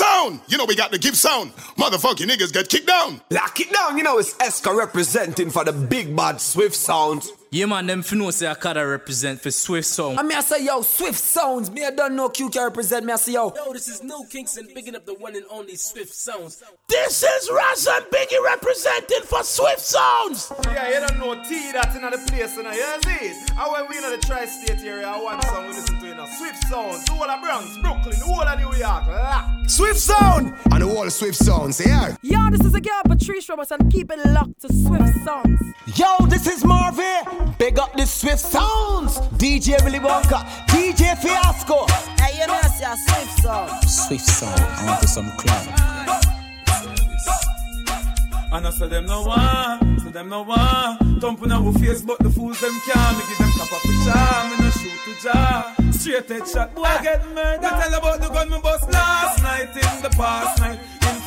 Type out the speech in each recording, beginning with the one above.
sound. You know we got the give sound. Motherfucking niggas get kicked down. Lock it down. You know it's Eska representing for the big bad Swift sound. Yeah, man, them for know say I gotta represent for Swift Sound. I mean, I say, yo, Swift Sounds. Me, I don't know Q can represent me. I say, yo. Yo, this is New Kingston picking up the one and only Swift Sounds. This is Raz and Biggie representing for Swift Sounds. Yeah, you don't know T that's in the place, you know. You see it? And when we in the tri-state area, I want song we listen to, you know. Swift Sounds, all of Bronx, Brooklyn, all of New York. La. Swift Sound. And the whole Swift Sounds, yeah. Yo, this is a girl, Patrice Roberts, and keep it locked to Swift Sounds. Yo, this is Marvin. Big up the Swift Sounds. DJ Willy Wonka. DJ Fiasco. Hey, you know, see a Swift Sound. Swift Sound, I want to some clown. And I say them no one, say them no one. Thumping our face, but the fools them can't. Me give them top up the charm, me no shoot to jar. Straight head shot, boy get murdered. Me tell about the gun me bust last night in the past night.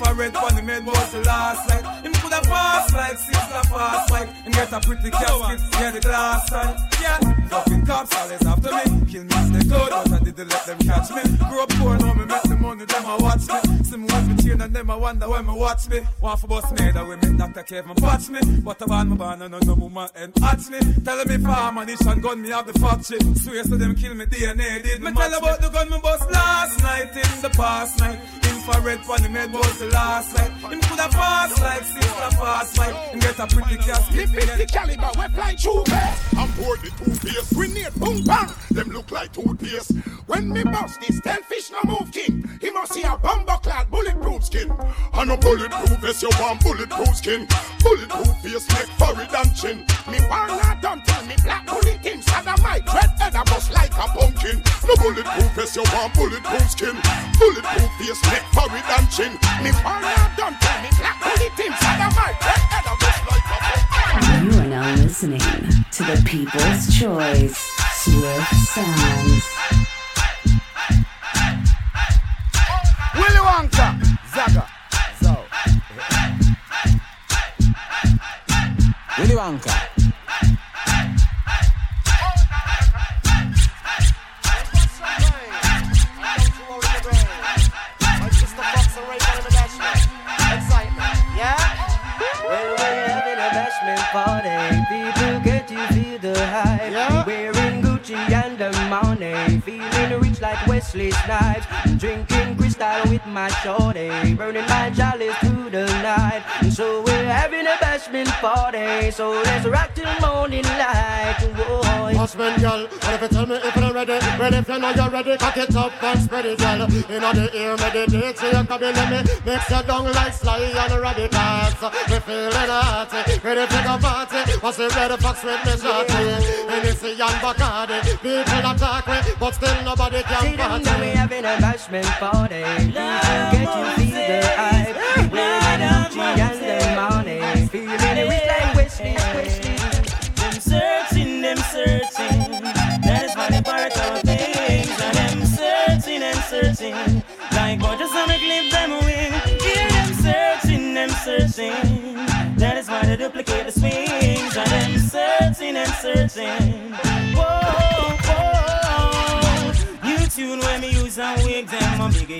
Infrared funny made was the last night. Him coulda pass like sister fast like and get a pretty casket near the glass side. Yeah, fucking cops always after me. Kill me they could, but I didn't let them catch me. Grew up poor, now me make the money, them a watch me. See me with me chain and them a wonder why me watch me. Want for me, that way make Dr. Kevin patch me. But I want me born and no woman and hatch me. Tell me for ammunition gun, me have the factory. Swear so them kill me DNA, did me tell about the gun me bust last night in the past night. Infrared funny made was the last night. Him coulda pass like sister fast fight. And get a pretty casket. The 50 caliber, we fly through best. I'm bored the toothpaste. Grenade, boom, bang. Them look like toothpaste. When me bust this, tell fish no move king. He must see a bumper clad bulletproof skin. And a bulletproof vest, you want bulletproof skin. Bulletproof face, make forehead and chin. Me wanna don't tell me black bullet of my dread head, I bust like a pumpkin. No bulletproof vest, you want bulletproof skin. Bulletproof face, make forehead and chin. Me wanna don't tell me black bullet inside of my head, I bust like a pumpkin. You are now listening to the People's Choice Swift Sounds. Willy Wonka, Zaga, Zo. Willy Wonka. Party. People get to feel the hype. Wearing Gucci and the money. Feeling rich like Wesley Snipes. Drinking crystal with my shorty. Burning my chalice through the night. So we're having a bashment party. So let's rock till morning light. Whoa. Husband, girl, what if you tell me if you're ready? Well, if you know you're ready, cock it up and spread it, girl. You know the ear, meditate, so you be let me mix your down like Sly and Radicals. We feeling hot, ready to go party. What's the red fox with me shorty? And Bacardi, people attack me, but still nobody See can them party. know we having a bashment party. People get you feel the hype. Wearing Gucci and the money. Feeling rich like Wesley. Wesley. Them searching, them searching. That is why they part of things. And them searching and searching. Like gorgeous on a clip them wing. Hear them searching, them searching. That is why they duplicate the swings. And them searching and searching.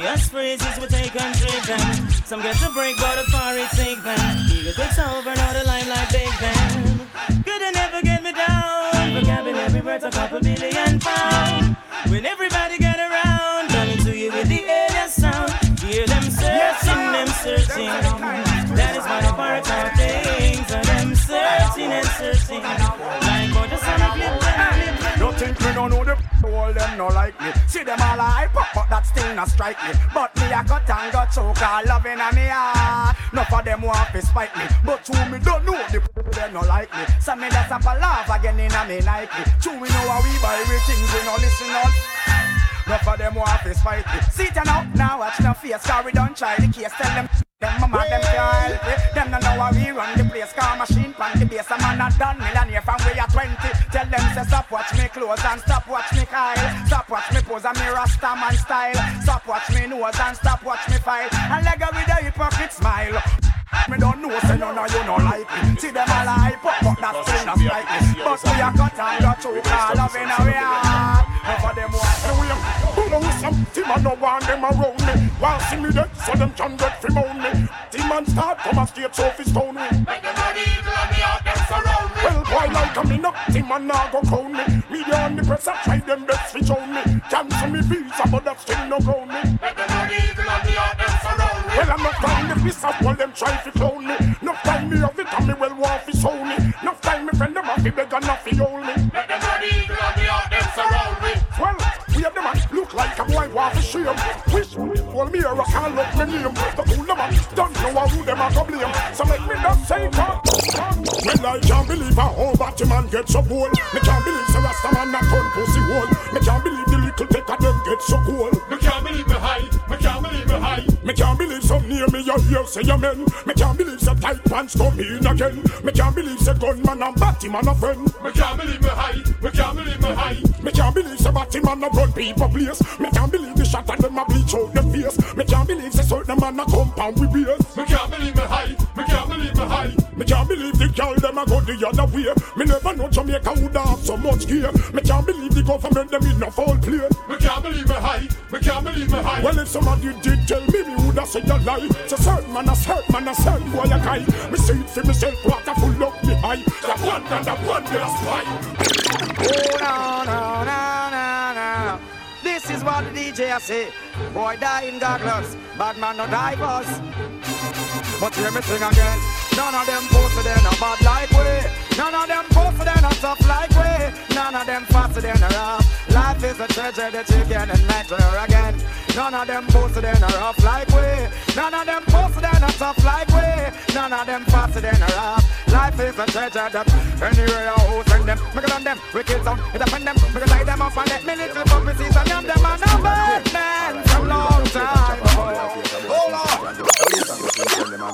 Biggest phrases we take and trade them. Some get to break, but the it take them. Eagle takes over, now the limelight big them. Good and never get me down. Vocabulary worth a couple billion pound. When everybody get around, coming to you with the alien sound. Hear them searching, them searching. That is why the part of things. And them searching and searching. All them no like me. See them all hype up but that still not strike me. But me a cut and got choke all loving a me heart. No for them want to spite me. But to me don't know the people them no like me. So me that's up a laugh again in a me Nike True we know how we buy we things we no listen all no for them to spite me See it now, now watch no face we don't try the case. Tell them them mama them can't help it. Them no know how we run the place Car machine pan the base. A man a done millionaire from we are 20 Tell them say stop watch me clothes And stop watch me Kyle. Stop watch me pose And me rasta man style. Stop watch me nose And stop watch me file. And leg with a hypocrite smile. Me don't know, say none of you no like me See them all hype up, but that's still not strike me But we a cut and got choke all of in our heart. Never them want me win. Who know some team I no want them around me. While see me dead, so them can get from on me. Team man start come a straight so fi stone me. Make them body evil and heart them surround me. Well, boy like a me no team man now go crown me. Media on the press I try them best fi show me. Cancel me visa but that still no ground me. Make them body evil and heart them surround me. Well, I'm not trying to piss off while them try to clone me. No time me of it and me well want fi show me. No time me friend them have fi beg and not fi hold me. Make them body evil and me heart them surround me. Well, we have them like a boy want fi shame. Wish hold me or I can't look me name. The cool them don't know who them a go blame. So make me not say come. Well, I can't believe a whole batty man get so bold. Me can't believe the Rasta man not turn pussy hole. Me can't believe the little take of them get so cool. Me can't believe me high. Me can't believe me high. Me can't believe some near me you hear say amen. Me can't believe say tight pants come in again. Me can't believe say gunman and batty man a friend. Me can't believe me high. Me can't believe me high. Me can't believe say batty man a run people place. Me can't believe the shot and them a bleach out them face. Me can't believe say certain man a compound with beers. Me can't believe me high. Me can't believe me high. Me can't believe the girl them a go the other way. Me never know Jamaica would have so much gear. Me can't believe the government them in a fall plane. Me can't believe me high. Me can't believe me high. Well if somebody did tell me me woulda say a lie. So certain man a certain man a certain boy a guy. Me see it for myself water full up me high. The one and the one me a spy. Oh no no no no no. This is what the DJ I say. Boy die in godless, bad man no die us. But hear me sing again. None of them posted in a bad like way. None of them posted in a tough like way. None of them faster than a rough. Life is a treasure that you can measure again. None of them posted in a rough like way. None of them posted in a tough like way. None of them faster than a rough. Life is a treasure that anywhere I hold send them. Make it on them, wicked some, it offend them. Make it tie them up and let me little puppies and them them and I'm bad man from long time. Hold on.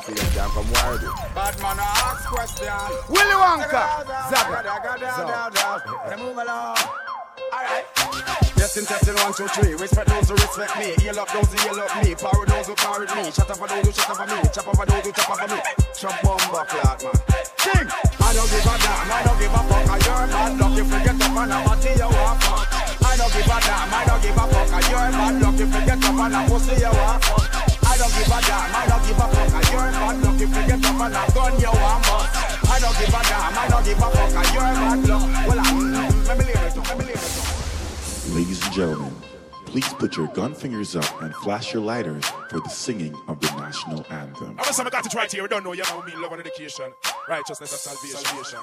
Bad man ask question. Willy Wonka. Zaga. Zaga. Move along. Alright. Testing, testing, one, two, three. Respect those who respect me. Heal up those who heal up me. Power those who power me. Shut up for those who shut up for me. Chop up for those who chop up for me. Chop bomb clot, man. King! I don't give a damn. I don't give a fuck. I you're bad luck. If you get up and I'm a tea. I don't give a damn. I don't give a fuck. I you're bad luck. If you get up and I'm pussy you fuck. I don't give a damn. I don't give a fuck. I you're bad luck. If you get up and I'm gun you want bust. I don't give a damn. I don't give a fuck. I you're bad luck. Well, I'm. Let me leave it. Let me leave it. Ladies and gentlemen, please put your gun fingers up and flash your lighters for the singing of the national anthem. I'm gonna got it right here. We don't know you know me, love and education, righteousness and salvation.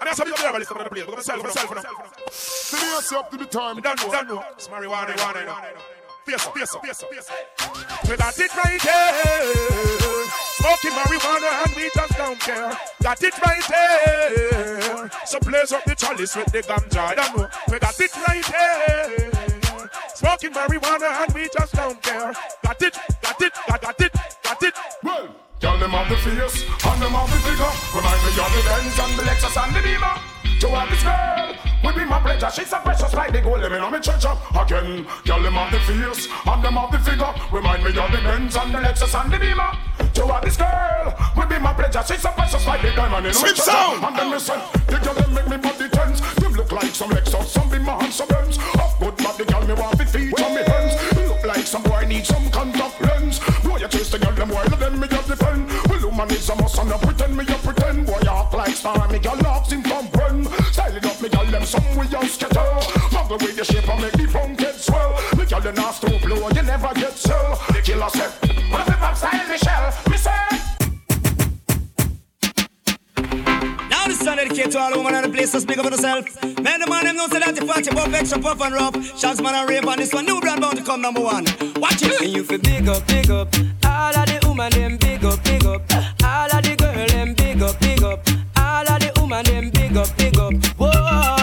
And that's how we got the list of the place. We're gonna sell for myself now. Serious up to the time. We don't know, don't know. It's marijuana, marijuana, you Face up, face up, face up, face up. We got it right here. Smoking marijuana and we just don't care. Got it right here. So blaze up the chalice with the ganja. I don't know. We got it right here. Smoking marijuana and we just don't care. Got it, got it, got, got it, got it. Well, Tell them of the face, and them of the figure. Remind me of the Benz and the Lexus and the Beamer. To have this girl, will be my pleasure. She's so precious like the gold, let me know me treasure. Again, tell them of the face, and them of the figure. Remind me of the Benz and the Lexus and the Beamer. To have this girl, will be my pleasure. She's so precious like the diamond in Sweet sound. And them listen, the girl them make me body tense. Them look like some Lexus, some Beamer and some Benz. Of good body, girl me want to feet on me hands. Look like some boy need some contact lens. Boy, you chase the girl them while them me just defend. Well, woman is a must and you pretend me you pretend. Boy, you act like star, me girl locks in from it up, me girl them some way you scatter. Muggle with the shape and make the funk get swell. Me girl the not to blow, you never get sell. The killer said, what if I'm style Michelle? Me say. Now this song dedicated to all women and the place to speak up for yourself. Man, the man them know say that you fat, you buff, extra puff and rough. Shots man and rape on this one, new brand bound to come number one. Watch it. And you feel big up, big up. All of the woman them big up, big up. All of the girl them big up, big up. All of the woman them big up, big up. Whoa,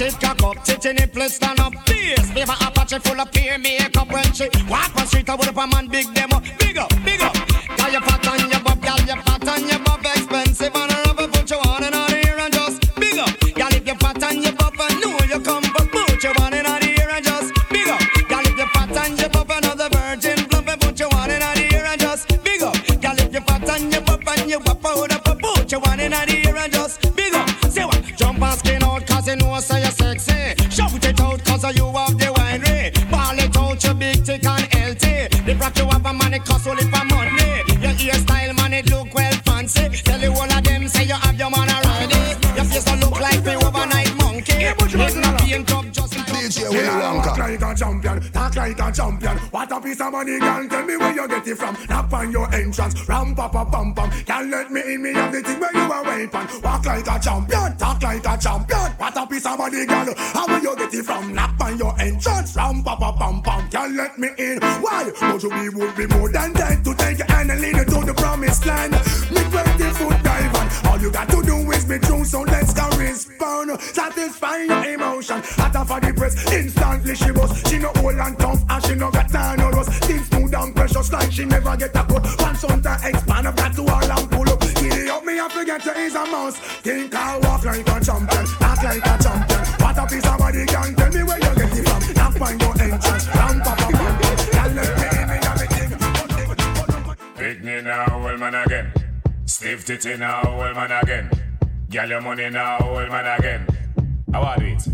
It cock up, titty nipple stand up. Face, favor Apache full of peer makeup when she walk on street. I would up a man big up, big up, big up. Girl you fat and you buff, girl you fat and you buff, expensive and I rubber put you on and on here and just big up. Girl if you fat and you buff, I know you come, but put you on and on here and just big up. Girl if you fat and you buff, another virgin plump put you on and on here and just big up. Girl if you fat and you buff and you wap out up, put you on and on here and just know say you're sexy. Shout it out cause you have the winery. Ball it out your big tick and healthy. The rock you have a money cost only for money. Your hairstyle man it look well fancy. Tell you all of them say you have your man already. Your face don't look like me overnight monkey. Yeah, you not paint up just Talk like a champion, talk like a champion. What a piece of money, girl. Tell me where you get it from. Knock on your entrance, ram pa pa pam pam. Can't let me in, me have the thing where you are waiting. Walk like a champion, talk like a champion. Entrance, ram pa pa pam pam. Can't let me in. Why? You be would be more than dead to take your hand and lead you to the promised land. Me 20 foot dive. All you got to do is be true, so let's go respond. Satisfy your emotion. Hotter for the press, instantly she was. She no old and tough, and she no got time no rust. Things smooth and precious like she never get a cut. Once on to expand, I've got to all and pull up. Giddy up, me I forget to is a mouse. Think I walk like a champion, man again. Stiff titty now, old man again. Get your money now, old man again. How are it?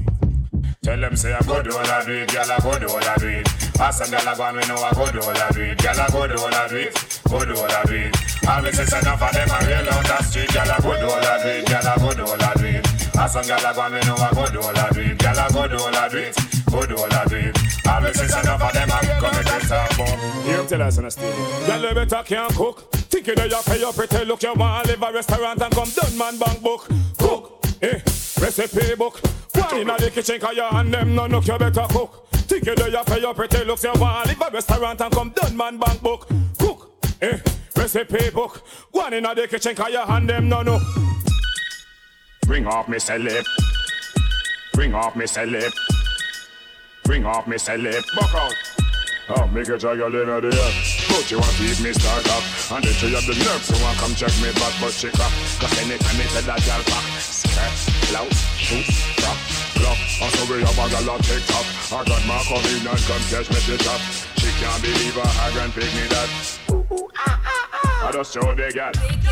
Tell them say I go do all I do it, girl I go do all I do it. Ask them girl I go and we know I go do all I do it, girl I go do all I do it, go do all I do it. Always say enough of them I real on the street, girl I go do all I do it, girl I go do all I do it. Ask them girl I go and we know I go do all I do it, girl I go do all I do it, go do all I do it. Always say enough of them I come to up for. Here, tell us on the stage. Girl, you better can't cook. Think you know you pay your pretty look. You want to live a restaurant and come done man bank book. Cook, eh, recipe book. One in the kitchen cause you and them no look you better cook. Think you know you pay your pretty looks. You want to live a restaurant and come done man bank book. Cook, eh, recipe book. One in the kitchen cause you and them no know. Bring off me celeb. Bring off me celeb. Bring off me celeb. Buck out. Oh, make a jagger in the air. But you want to keep me start up. And then she have the nerves, so want come check me back, but she up. Cause anytime me tell that girl back. Skirt, blouse, shoes, top, clock. Also we have a gal on TikTok. I got my coming and come catch me the top. She can't believe her, her grand pick me that. Ooh, ooh, ah, ah, ah I just show the girl. Some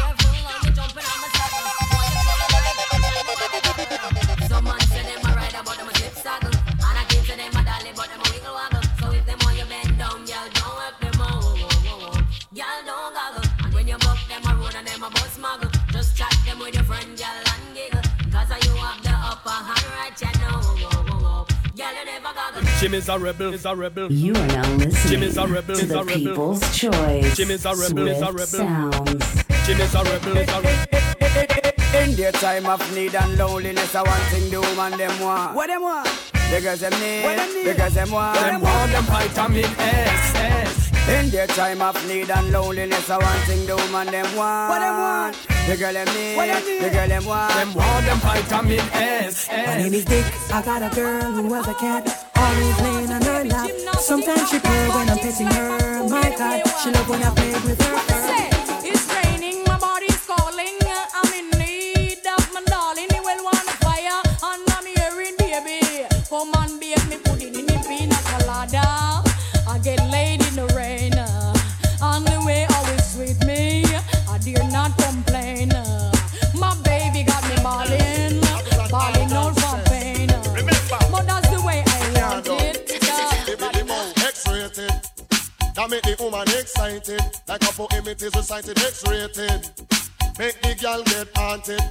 never goggle Jimmy's a rebel, is a rebel. You are now listening Jimmy's a rebel, to is the a rebel. People's Choice. Jimmy's a rebel, is a rebel. Sounds. Jimmy's a rebel, is a rebel. In their time of need and loneliness, I want thing the woman them want. What them want? The girls them need. What them need? The girls them want. Them want them vitamin S, S. In their time of need and loneliness, I want thing the woman them want. What them want? The girl them need. What them need? The girl them want. Them want them vitamin S, My name is Dick. I got a girl who has a cat. Always laying on her lap. Sometimes she purr when I'm petting her. My God, she love when I play with her. Woman excited. Like a poem it is recited X-rated. Make the girl get haunted.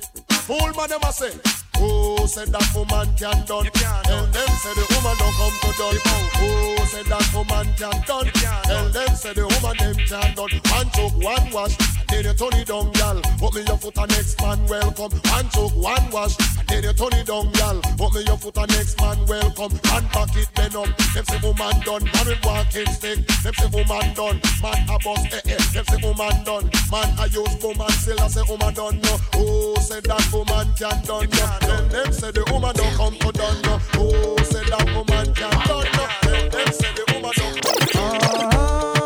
Fool man them a say. Who said that woman can done? Tell them say the woman don't come to done. Who said that woman can done? Tell them say the woman them can done. One choke, one wash, then you turn it down, gal. Put me your foot and next man welcome. One choke, one wash, then you turn it down, gal. Put me your foot and next man welcome. And back it then up. Them say woman done, man with walking stick. Them say woman done, man a boss eh eh. Them say woman done, man a use woman still I say woman done no. Who said that woman can done no? Then them say the woman don't come to done no. Who said that woman can done no? Then them say the woman don't come. Want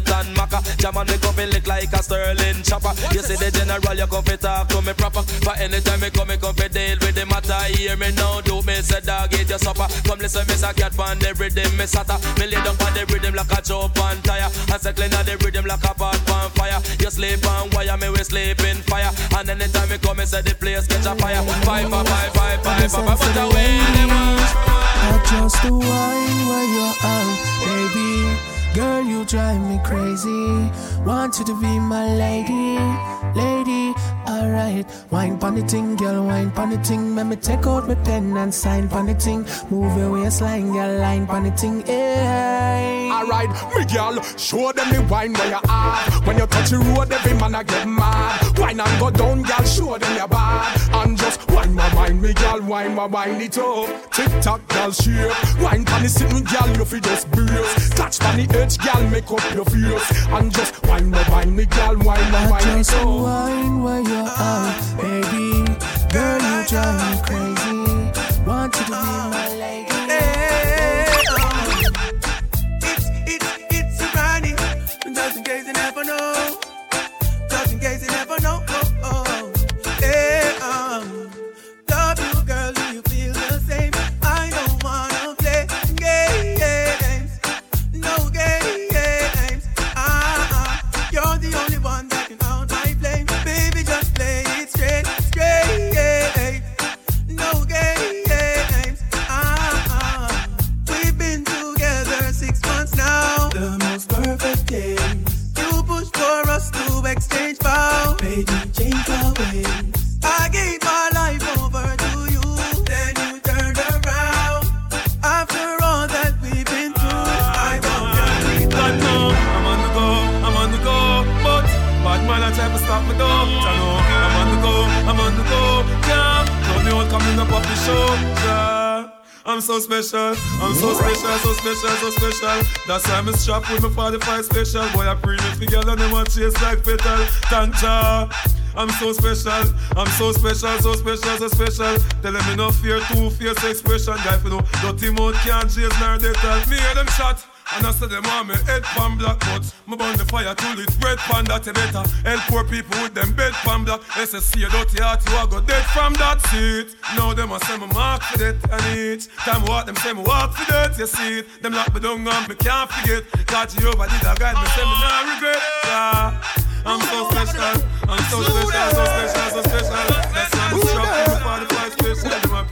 them like a Satan Maka. Jamming me come fi lick like a Sterling chopper. You see the general, you come fi talk to me proper. For anytime me come, me come deal with the matter. Hear me now, do me say dog eat your supper. Come listen, miss a cat pan the rhythm, me sata. Me lay down on the rhythm like a chop on tire. And circling on the rhythm like a pot on fire. You sleep on wire, me we sleep in fire. And anytime me come, me say the place catch a fire. Five, five, five, five, five, five, but away them I just the wine where you're out, baby. Girl, you drive me crazy. Want you to be my lady, lady. Alright, wine pon the ting, girl, wine pon the ting. Let me take out my pen and sign pon the ting. Move your waistline, girl, line pon the ting. Hey. Eh. Alright, me girl, show them the wine where you are. When you touch the road, every man a get mad. Wine and go down, girl, show them your bad. And just wine my wine, me girl, wine my wine it up. Tick tock, girl, shape. Wine pon the sitting, girl, you fi just brace. Catch pon the edge, girl, make up your face. And just wine my wine, me girl, wine my I wine it up. wine where you're out, baby. Girl, you drive me crazy. Want you to be my I gave my life over to you. Then you turned around. After all that we've been through, I'm on the go, I'm on the go, but bad try to stop me know I'm on the go, I'm on the go, show. I'm so special, I'm so special, so special, so special. That's why I'm a strap with my 45 special. Boy, I pre me together and them want chase like petal. Thank ya. I'm so special, I'm so special, so special, so special. Tell them me no fear, two fierce expression. Guy, for no dirty mouth can't chase nor they tell me hear them shot. And I said them want me head pan black but Me burn the fire till it's bread pan that you better Help poor people with them bed pan black SSC a dirty heart you a go dead from that seat Now them a say me mark for that and each Time walk them say me walk for that you see it Them lock me down and me can't forget God Jehovah did a guide me say me not regret yeah. I'm so special, I'm so special, so special, so special That's why I'm strapped to the 45 special Them a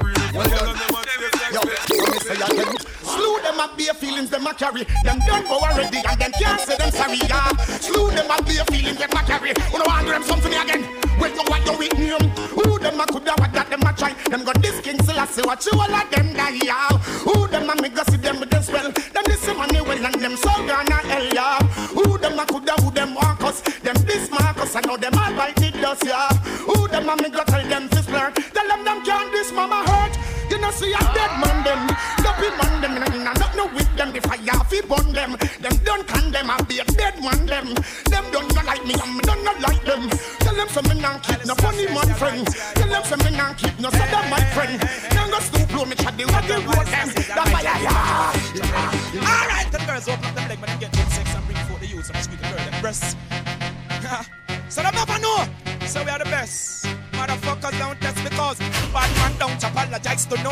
together, them a chase like Yo, let me say again. Slew them up bare feelings them a carry. Them done go already and them can't say them sorry. Yeah. Slew them up bare feelings them a carry. Wanna want them something again? Well, you what you with name? Who them a coulda what that them a try? Them got this king Selassie watch you all of them die. Yeah. Who them a me go see them with them spell? Them this money well and them so gonna hell. Yeah. Who them a coulda who them want us? Them this Marcus I know them all bite it dust. Yeah. Who them a me go tell them this flirt? Tell them them can't this mama hurt. You know see a dead man them, dopey man them, and I not no with them. The fire fi burn them, them don't condemn. I be a dead man them. Them don't not like me, I'm don't not like them. Tell them some me not keep no funny man friend. Tell them some me not keep no sada my friend. Them go stoop low me chat the road them. The fire yeah.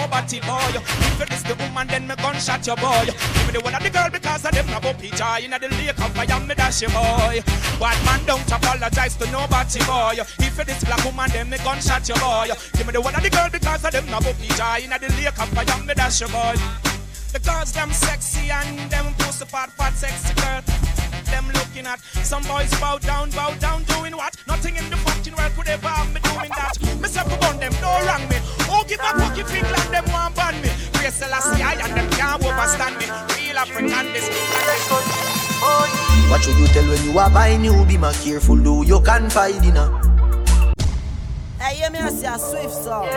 Nobody, boy. If it is the woman, then me gunshot your boy. Give me the one of the girl because of them no go joy. In the lake of fire, me dash your boy. Bad man don't apologize to nobody, boy. If it is black woman, then me gunshot your boy. Give me the one of the girl because of them no go joy. In the lake of fire, me dash your boy. The girls them sexy and them pussy fat fat sexy girl. Them looking at some boys bow down, bow down, doing what? Nothing in the fucking world could ever have me doing that. Me say them, don't wrong me. Oh, give a fuck if England them want ban me. Praise Selassie I and them can't overstand me. Real African this. What should you tell when you are buying new? Be more careful, though you can find dinner. Hey, you me I say a swift song.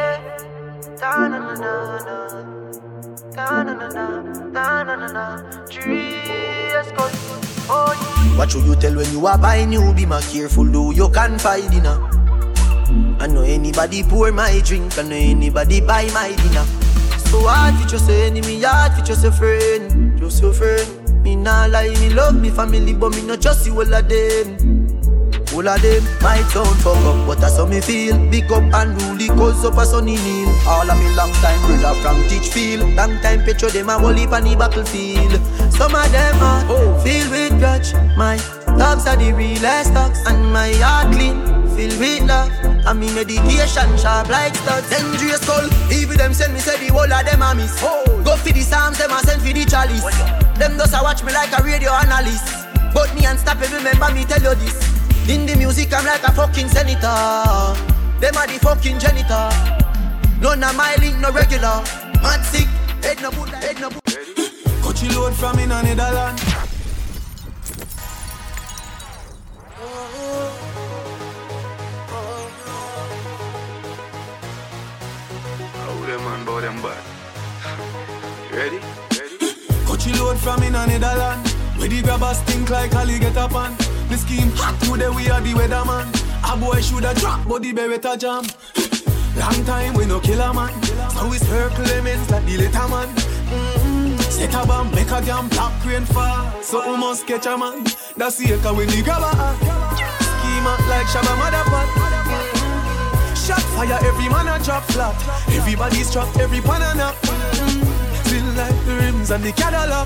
What should you tell when you are buying new? Be more careful, though you can find dinner. I know anybody pour my drink, I know anybody buy my dinner. So hard for just a enemy, hard for just a friend, just your friend. Me nah lie, me love me family, but me not just you all of them. All of them might sound fuck up, but that's how me feel. Big up and rule cause up a sunny kneel. All of me long time brother from Teachfield. Long time picture them a whole heap on the battlefield. Some of them are filled with grudge. My dogs are the realest dogs, and my heart clean, filled with love. And me meditation sharp like studs. Dangerous skull, even them send me say the whole of them a miss. Go for the psalms, them a send for the chalice. Them just a watch me like a radio analyst. But me and unstoppable, remember me tell you this. In the music, I'm like a fucking senator. Them are the fucking janitor. None of my link, no regular. Mad sick, head no good, head no good. Coachy load from in a Netherlands. Them man bout them bad? You ready? Coachy load from in a Netherlands. Where the grabbers think like Ali get up on. The scheme hot today we are the weatherman. A boy shoulda drop, but the beretta jam. Long time we no kill a man. So we circle lemons like the little man. Mm-hmm. Set a bomb, make a damn black rain fall. So we must catch a man. That's the echo when the grabber act. Schema like Shabba Motherfucker. Fire, every man a drop flat. Everybody's trapped, every pan a nap. Mm-hmm. Still like the rims and the Cadillac.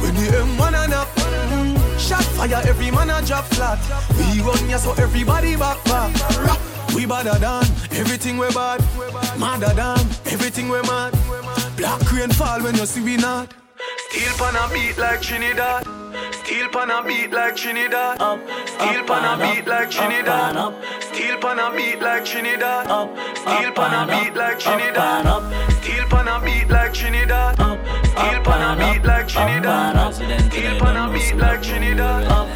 When the M1 and up. Mm-hmm. Shot fire, every man a drop flat. We run ya so everybody back back. Rock. We badder than everything we bad. Madder than everything we mad. Black rain fall when you see we not. Steel pan a beat like Trinidad. Steel pan a beat like Trinidad. Up, Steel pan a beat like Trinidad. Up. Steel pan a beat like Trinidad. Up. Steel pan a beat like Trinidad. Up. Steel pan a beat like Trinidad. Steel pan a beat like Trinidad. Steel pan a beat like Trinidad. Up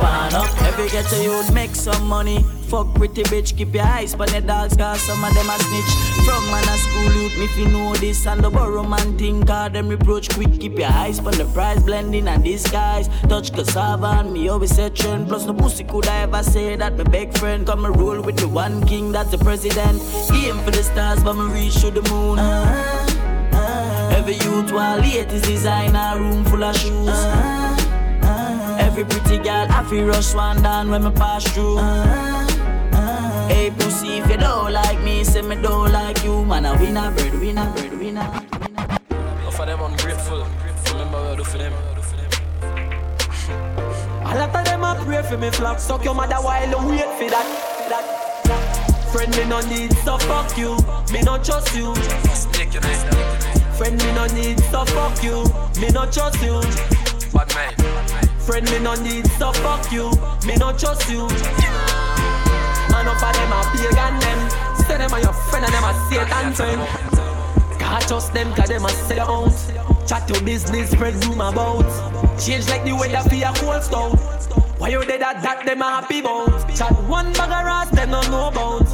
and up. Every get a youth make some money. Fuck pretty bitch, keep your eyes on the dogs, cause some of them a snitch. From man a school youth, me fi know this and the borrow man think cause them reproach quick. Keep your eyes on the price blending and disguise. Touch cassava and me always say trend. Plus no pussy could I ever say that my big friend come and roll with the one king that's the president. Aim for the stars, but me reach to the moon. Uh-huh. Every youth while late is designer room full of shoes. Uh-huh. Every pretty girl I feel rush one down when me pass through. Uh-huh. Hey pussy, if you don't like me, say me don't like you. Man, a winner, bird, winner, bird, winner. Enough of them ungrateful. Remember what I do for them. A lot of them a pray for me flock. Suck your mother while you wait for that. that. Friend me no need, so fuck you. Me no trust you. Friend me no need, so fuck you. Me no trust you. Bad man. Friend me no need, so fuck you. Me no trust you. Enough of them a pagan them. Say them a your friend and them a Satan friend. Can't trust them cause them a sell out. Chat your business, spread rumor about. Change like the weather for your cold stone. Why you dead at that, them a happy about. Chat one bag of rats, them no know about.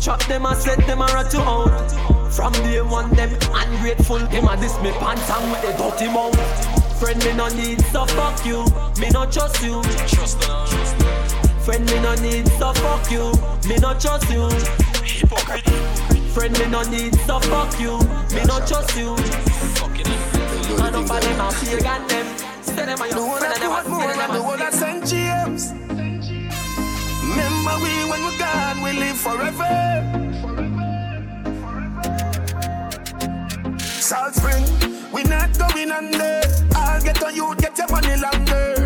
Trap them a set, them a rat you out. From day one, them ungrateful. Them a diss me pants and with the dirty mouth. Friend me no need, so fuck you. Me no trust you. Trust no, trust Friend me no need, so fuck you. Me no trust you. Hypocrite. Friend me no need, so fuck you. Me no trust you. And up of them a pagan them. Say them a your friend and them than the whole of St. James. Remember we when when we're gone, we live forever. Salt Spring, we not going under. I'll get on you, get your money longer.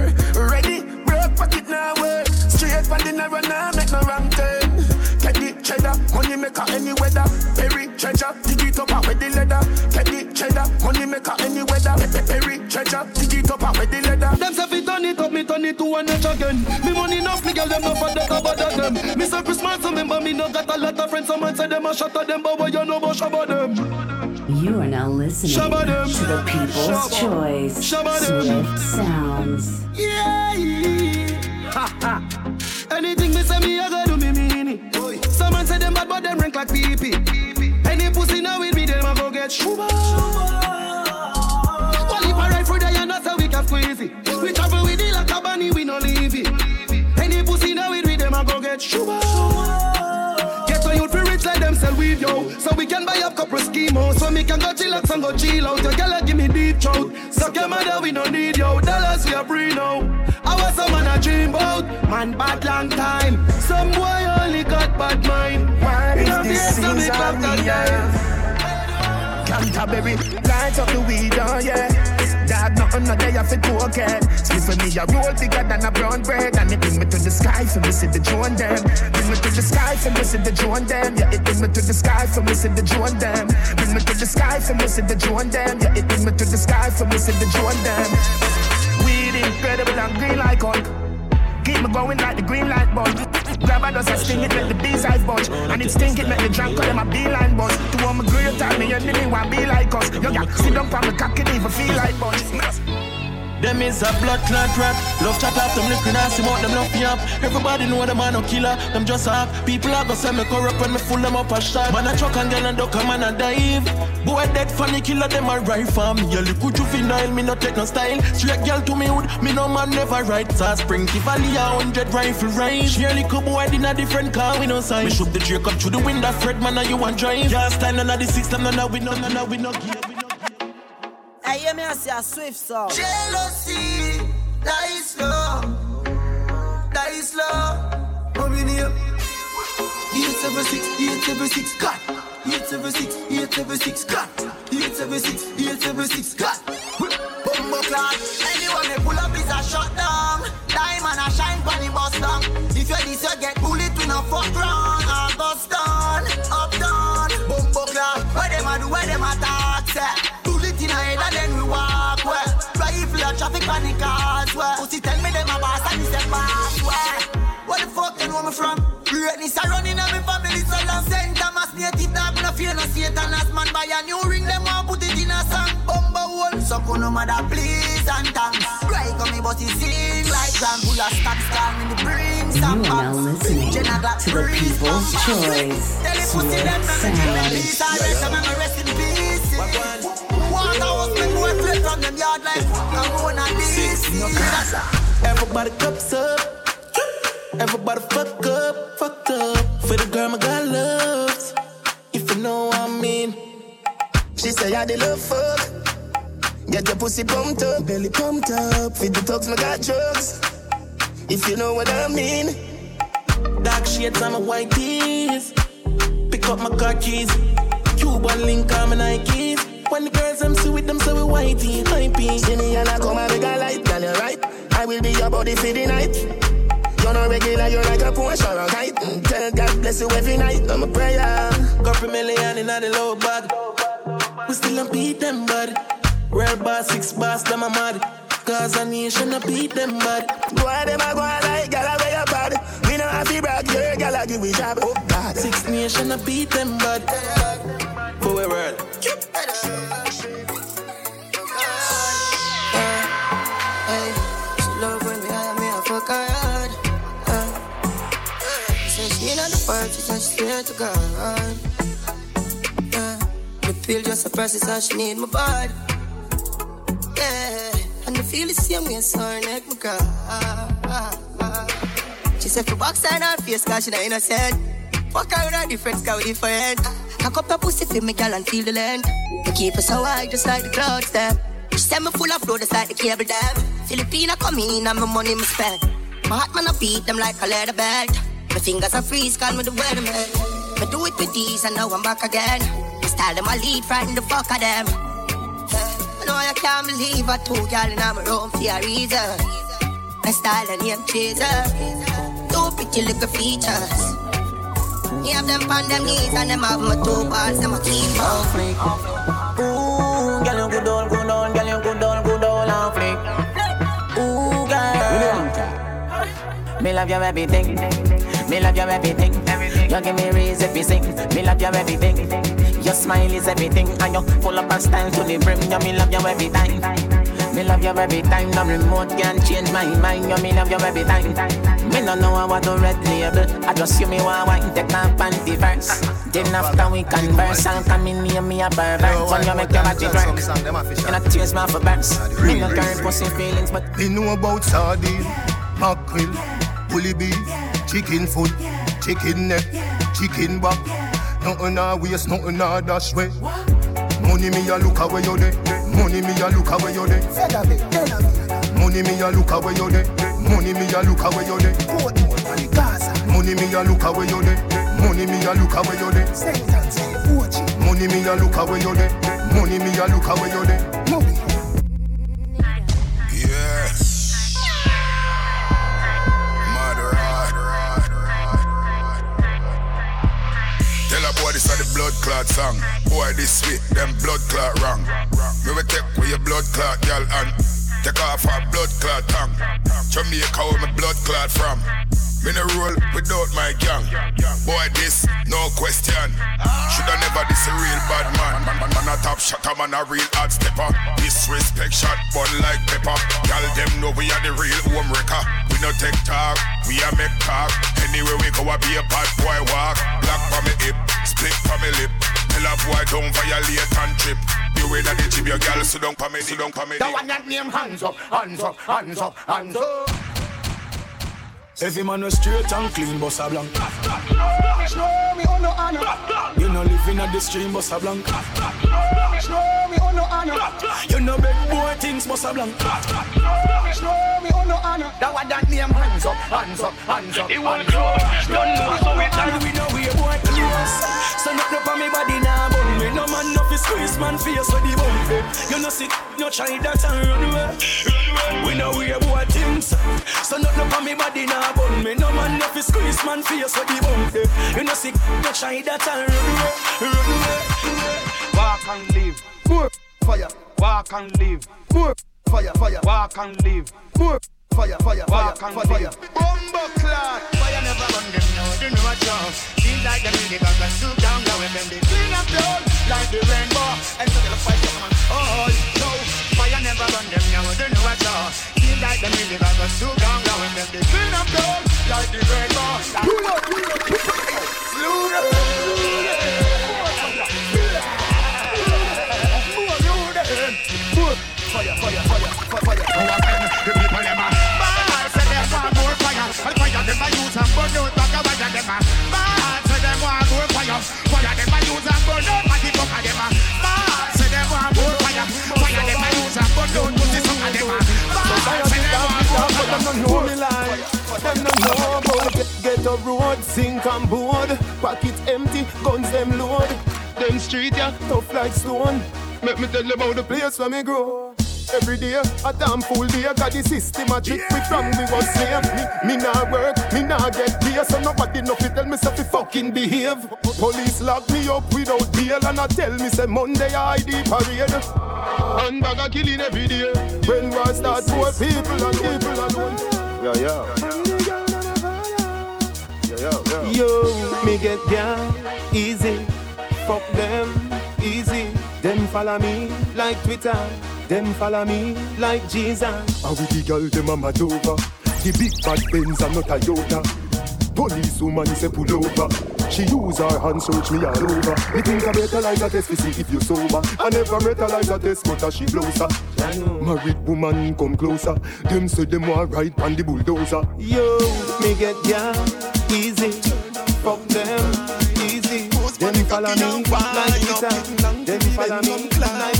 Straight from the narrow now, make no wrong turn. Teddy cheddar, money maker any weather. Perry treasure, dig it up out with the leather. Teddy cheddar, money maker any weather. Pe- pe- Perry treasure, dig it up out with the leather. Them say fi turn it up, me turn it to one notch again. Me money enough, me girl them no for that about them. Me say Christmas, remember me no got a lot of friends. Someone say them a shot at them, but what you know about shabba them? You are now listening Shabba them. to the People's Shabba. Choice Shabba them. Swift Sounds. Yeah. Ha ha. Anything me say me, I go do me mean it. Someone say them bad, but them rank like pee pee. Any pussy now with me, them a go get shuba. Well, if I ride through there, you know so we can squeeze. We travel with it like a bunny, we no leave it. Any pussy now with me, them a go get shuba. Them sell weed, yo. So we can buy up couple schemos. So me can go chill chillax and go chill out. Your girl give me deep throat. Suck your mother, we no need yo. Dollars we are free now. I was some man a dream about. Man bad long time. Some boy only got bad mind. Why is this yes, so me season back we again. are? Canterbury, light up the weed, oh yeah. Dog, nothing no day off it okay. Split for me a roll bigger than a brown bread, and it bring me to the sky for see the drone them. Bring me to the sky for see the drone them. Yeah, it bring me to the sky for see the drone them. Bring me to the sky for see the drone them. Yeah, it bring me to the sky for see the drone them. Weed incredible and green like Hulk. Keep me going like the green light bulb. Grab a dust and sting it, make the bees eyes budge. And it stink it, make the drunk call them a beeline buzz. To my great time, me enemy want be like us. Yo, yeah, sit down on me cock it even feel like buzz. Them is a blood clot rap. Love chat up, them looking ass, them out, them love me up. Everybody know them man no killer, them just up. People are gonna say me corrupt when me full them up a shot. Man a truck and girl and duck, a man a dive. Boy dead funny killer, them a for me. A little juvenile, me no take no style. Straight girl to me hood, me no man never ride. Spring Valley a hundred rifle ride. She a little boy in a different car, we no sign. Me shoot the Drake up through the window, Fred man, and you want drive. Can't stand none of the system, none of we no, none we no gear. Hey, hear me I say a swift song. Jealousy, die slow, die slow. Moving here. Eight seven six, eight seven six, cut. Eight seven six, eight seven six, cut. Eight seven six, eight seven six, cut. Bumbo clock. Anyone they pull up is a shot down. Diamond a shine bunny bust down. If you this you get bullet to no fuck round. Greatness a running on me family so long. Saint Thomas native dog, no fear no Satan as man buy a new ring. Them want put it in a song. Bumbo hole, so no mother please and thanks. Right on me but he sing like Grand Full of stocks calm in the bring You some are now listening Jenna Glock to the People's pump, pump, Choice Tell the pussy them Swift them me give them peace. I rest them and rest in peace. Water house me boy flip from them yard like I'm going on this. Everybody cups up. Everybody fuck up, fucked up. For the girl my God loves. If you know what I mean. She say I the love fuck. Get your pussy pumped up, belly pumped up. Feed the talks, me got drugs. If you know what I mean. Dark shades on my white tees. Pick up my car keys. Cuban link on my Nikes. When the girls them see with them, so we whitey, pee. See me and I come and make a light, girl, you're right. I will be your body for the night. You're not regular, you're like a Porsche or a kite. Tell God bless you every night. I'm a prayer. Couple million in the low bag. We still don't beat them, bud. Real boss, six boss, them a mad. Cause a nation, I beat them, bud. Go on, them a go like gal, I wear your bad. We know have to brag, your gal, I give we job. Oh God. Six nation, I beat them, bud. For we world. The party, so she swear to God. Yeah, the pill just a process, how she need my body. Yeah, and the feel the same way, so her neck, my girl. She said for box her in her face, cause she not innocent. Fuck her with a different sky with different. Cock up her pussy for me, girl, and feel the length. Me keep her so high, just like the clouds, them. She said me full of flow, just like the cable dam. Filipina come in and my money me spend. My heart man I beat them like a leather belt. My fingers are freeze, call me the weatherman. Me do it with ease, and now I'm back again. Me style them, I lead, frighten the fuck of them. I know I can't believe I two girl in my room for a reason. My style and name chaser. Two pretty little features. Me have them on them knees and them have my two balls, them a keep on flick. Ooh, girl, you good on, good on, girl, you good on, good on, and flick. Ooh, girl. Me love your everything. Me love your everything. everything. You give me reason to sing. Me love your everything. Your smile is everything, and you full up of style to the brim. You me love you every time. Me love you every time. No remote can change my mind. You me love you every time. Me no know I want to red label. I just you me want wine take my panty verse. Then after we converse, I'll come in near me a pervert. So you make your body work. You not tears my for burst. Me no care pussy feelings, but Me know about sardine, mackerel, bully beef, chicken foot, chicken neck, chicken back. Nothing a waste, nothing a dash way. Money me a look away you dey. Money me a look away you dey. Money me a look away you dey. Money me a look away you dey. Money me a look away you dey. Money me a look away you dey. Money me a look away you dey. Money me a look away you dey. Blood clot song. Boy, this sweet, them blood clot wrong. Me will take with your blood clot, girl, and take off our blood clot tongue. Jamaica where my blood clot from. Me no roll without my gang. Boy, this no question. Shoulda never this a real bad man. Man, man, man a top shot, man a real hard stepper. Disrespect shot, but like pepper. Girl, them know we are the real home wrecker. No take talk, we a make talk. Anywhere we go, I be a bad boy walk. Black for me hip, split for me lip. Tell a boy don't violate and trip. You way that the jib your girl, sit down for me, sit down for me. The one that name hands up, hands up, hands up, hands up. Every man was straight and clean, boss a blank. Show me on no honor. You know living at the stream, boss a blank. Show me on no honor. You know big boy things, boss a blank. Show me on no honor. The one that name hands up, hands up, hands up. It won't grow. Don't know so we done. We know we a boy close. So not up on me body now, but me no man no fi squeeze man face with the bump it. You know sit, no try that and run away. We know we a boy things. So not up on me body now, but me no man no fi squeeze man face with the bump it. You know sit, no try that and run away, run away. Walk and live. More fire. Walk and live. More fire, fire. Walk and live. More fire, fire, fire, and fire. Bumbo clot. Fire never run them now, they know a chance. Feel like them really got a soup down low and them they clean up down like the rainbow. And so they'll fight come on. Oh, no. Fire never run them now, they know a chance. Feel like them really got a soup down low and them they clean up down like the rainbow. Pull Make me tell you about the place where me grow. Every day, a damn full day, got the system a trick we from we was slave. Me, me nah work, me nah get pay, so nobody no fi tell me say fi fucking behave. Police lock me up without bail and I tell me say Monday I ID parade. And bag a killing every day. When war start, poor people and people alone. Yeah, yeah. Yeah, yeah, yeah. Yo, me get down easy. Fuck them easy. Them follow me like Twitter. Them follow me like Jesus. And with the girl, them a mad over. The big bad Benz and not a Toyota. Police woman say pull over. She use her hand search me all over. Me think I better like a test to see if you sober. I never better like a test, but as she closer. Married woman come closer. Them say them want ride on the bulldozer. Yo, me get down easy. Fuck. Them follow me like Twitter. Them follow me like.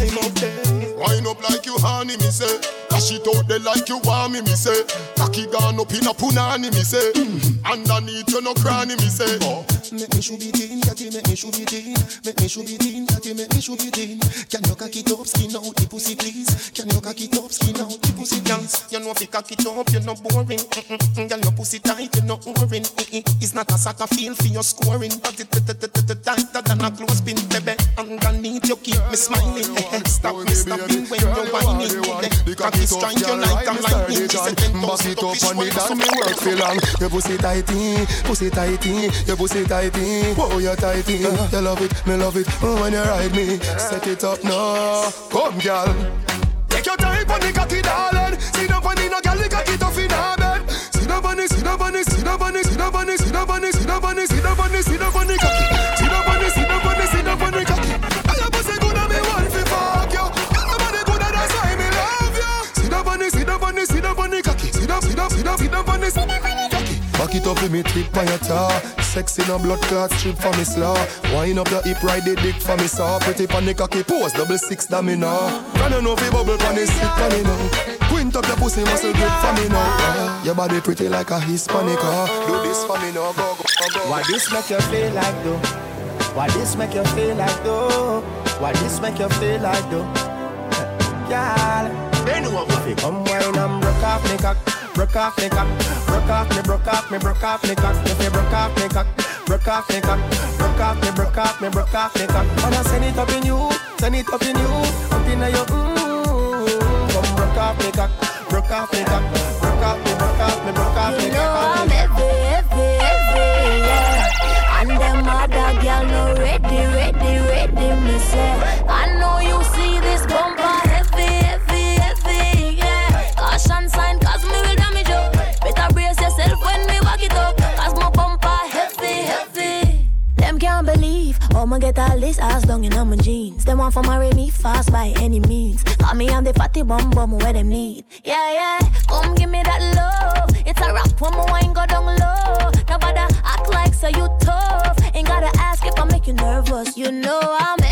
Wind up like you honey, me say. Dash it out there like you want me, me say. Cocky gone up in a punani, me say. Underneath you no cranny, me say. Oh. Make me should be teen, catty, make me should be teen. Make me should be teen, catty, make me should be teen. Can you cock it up, skin out the pussy, please? Can you cock it up, skin out the pussy, please? You know if you cock it up, you're not boring. Mm-mm. Girl, your pussy tight, you're not boring. It's not a soccer field for your scoring, but it tighter than a clothespin, baby. Underneath you keep me smiling. Stop me stopping when you're whining. Eh, Cocky strike you like I'm lightning. She said, "Ten Back thousand it up on you dance, me work for long. Your pussy tighty, pussy tighty, your pussy tighty. Whoa, oh, you tighty. You love it, me love it. Oh, when you ride me, set it up now. Come, girl. Take your time on the cocky, darling. On the no girl, the cocky tough in her bed. On the, down on the, down on the, down on the, down on the, down on the, down on the, down on the cocky. Down on the cocky. Back it up with me tip on your jaw. Sexy no blood clot strip for me slaw. Wind up the hip, ride the dick for me saw. Pretty pan the cocky pose, double six that me now. Can you know fi bubble pan the stick pan me now? Quint up your pussy muscle grip for me now. Your body pretty like a Hispanic. Uh. Do this for me now, go go go. go. Why this make you feel like though? Why this make you feel like though? Why this make you feel like though? Girl, if you come wine and broke off me cock, broke off me cock, broke off me, broke off me, broke off me cock. If you broke off me cock, broke off me cock, broke off me, broke off me, broke off me cock. Wanna send it up in you, send it up in you, up in your mm. Come broke off me cock, broke off me cock, broke off me, broke off me, broke off me You know. I'm heavy, heavy, heavy, yeah. And them other girl no ready, ready, ready, me say. I'ma get all this ass down in my jeans. Them want for marry me fast by any means. Call me on the fatty bum bum where them need. Yeah, yeah, come give me that love. It's a rap when my wine go down low. Nobody act like so you tough. Ain't gotta ask if I make you nervous. You know I'm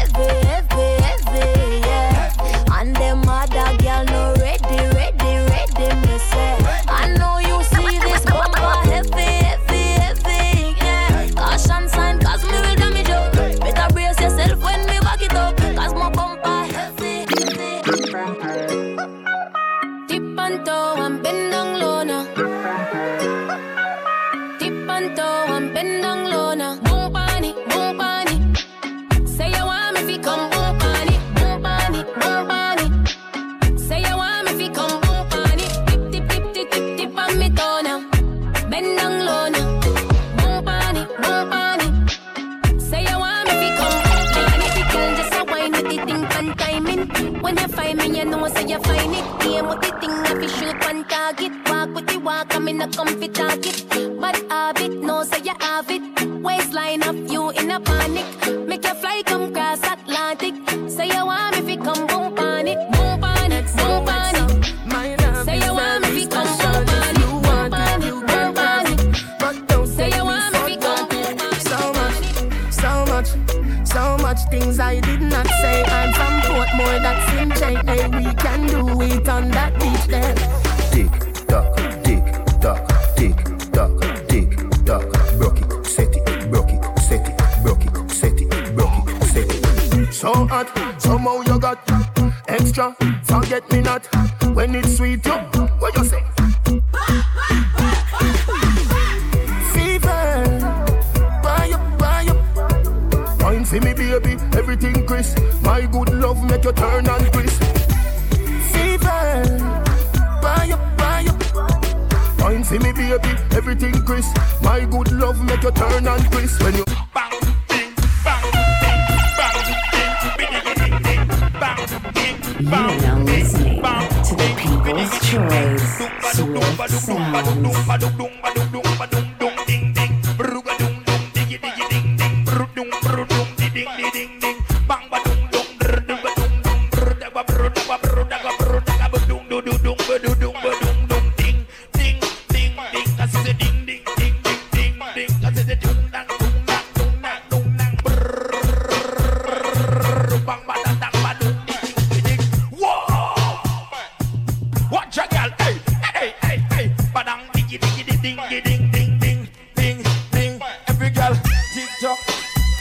ding ding ding ding ding ding. Every girl, tick tock,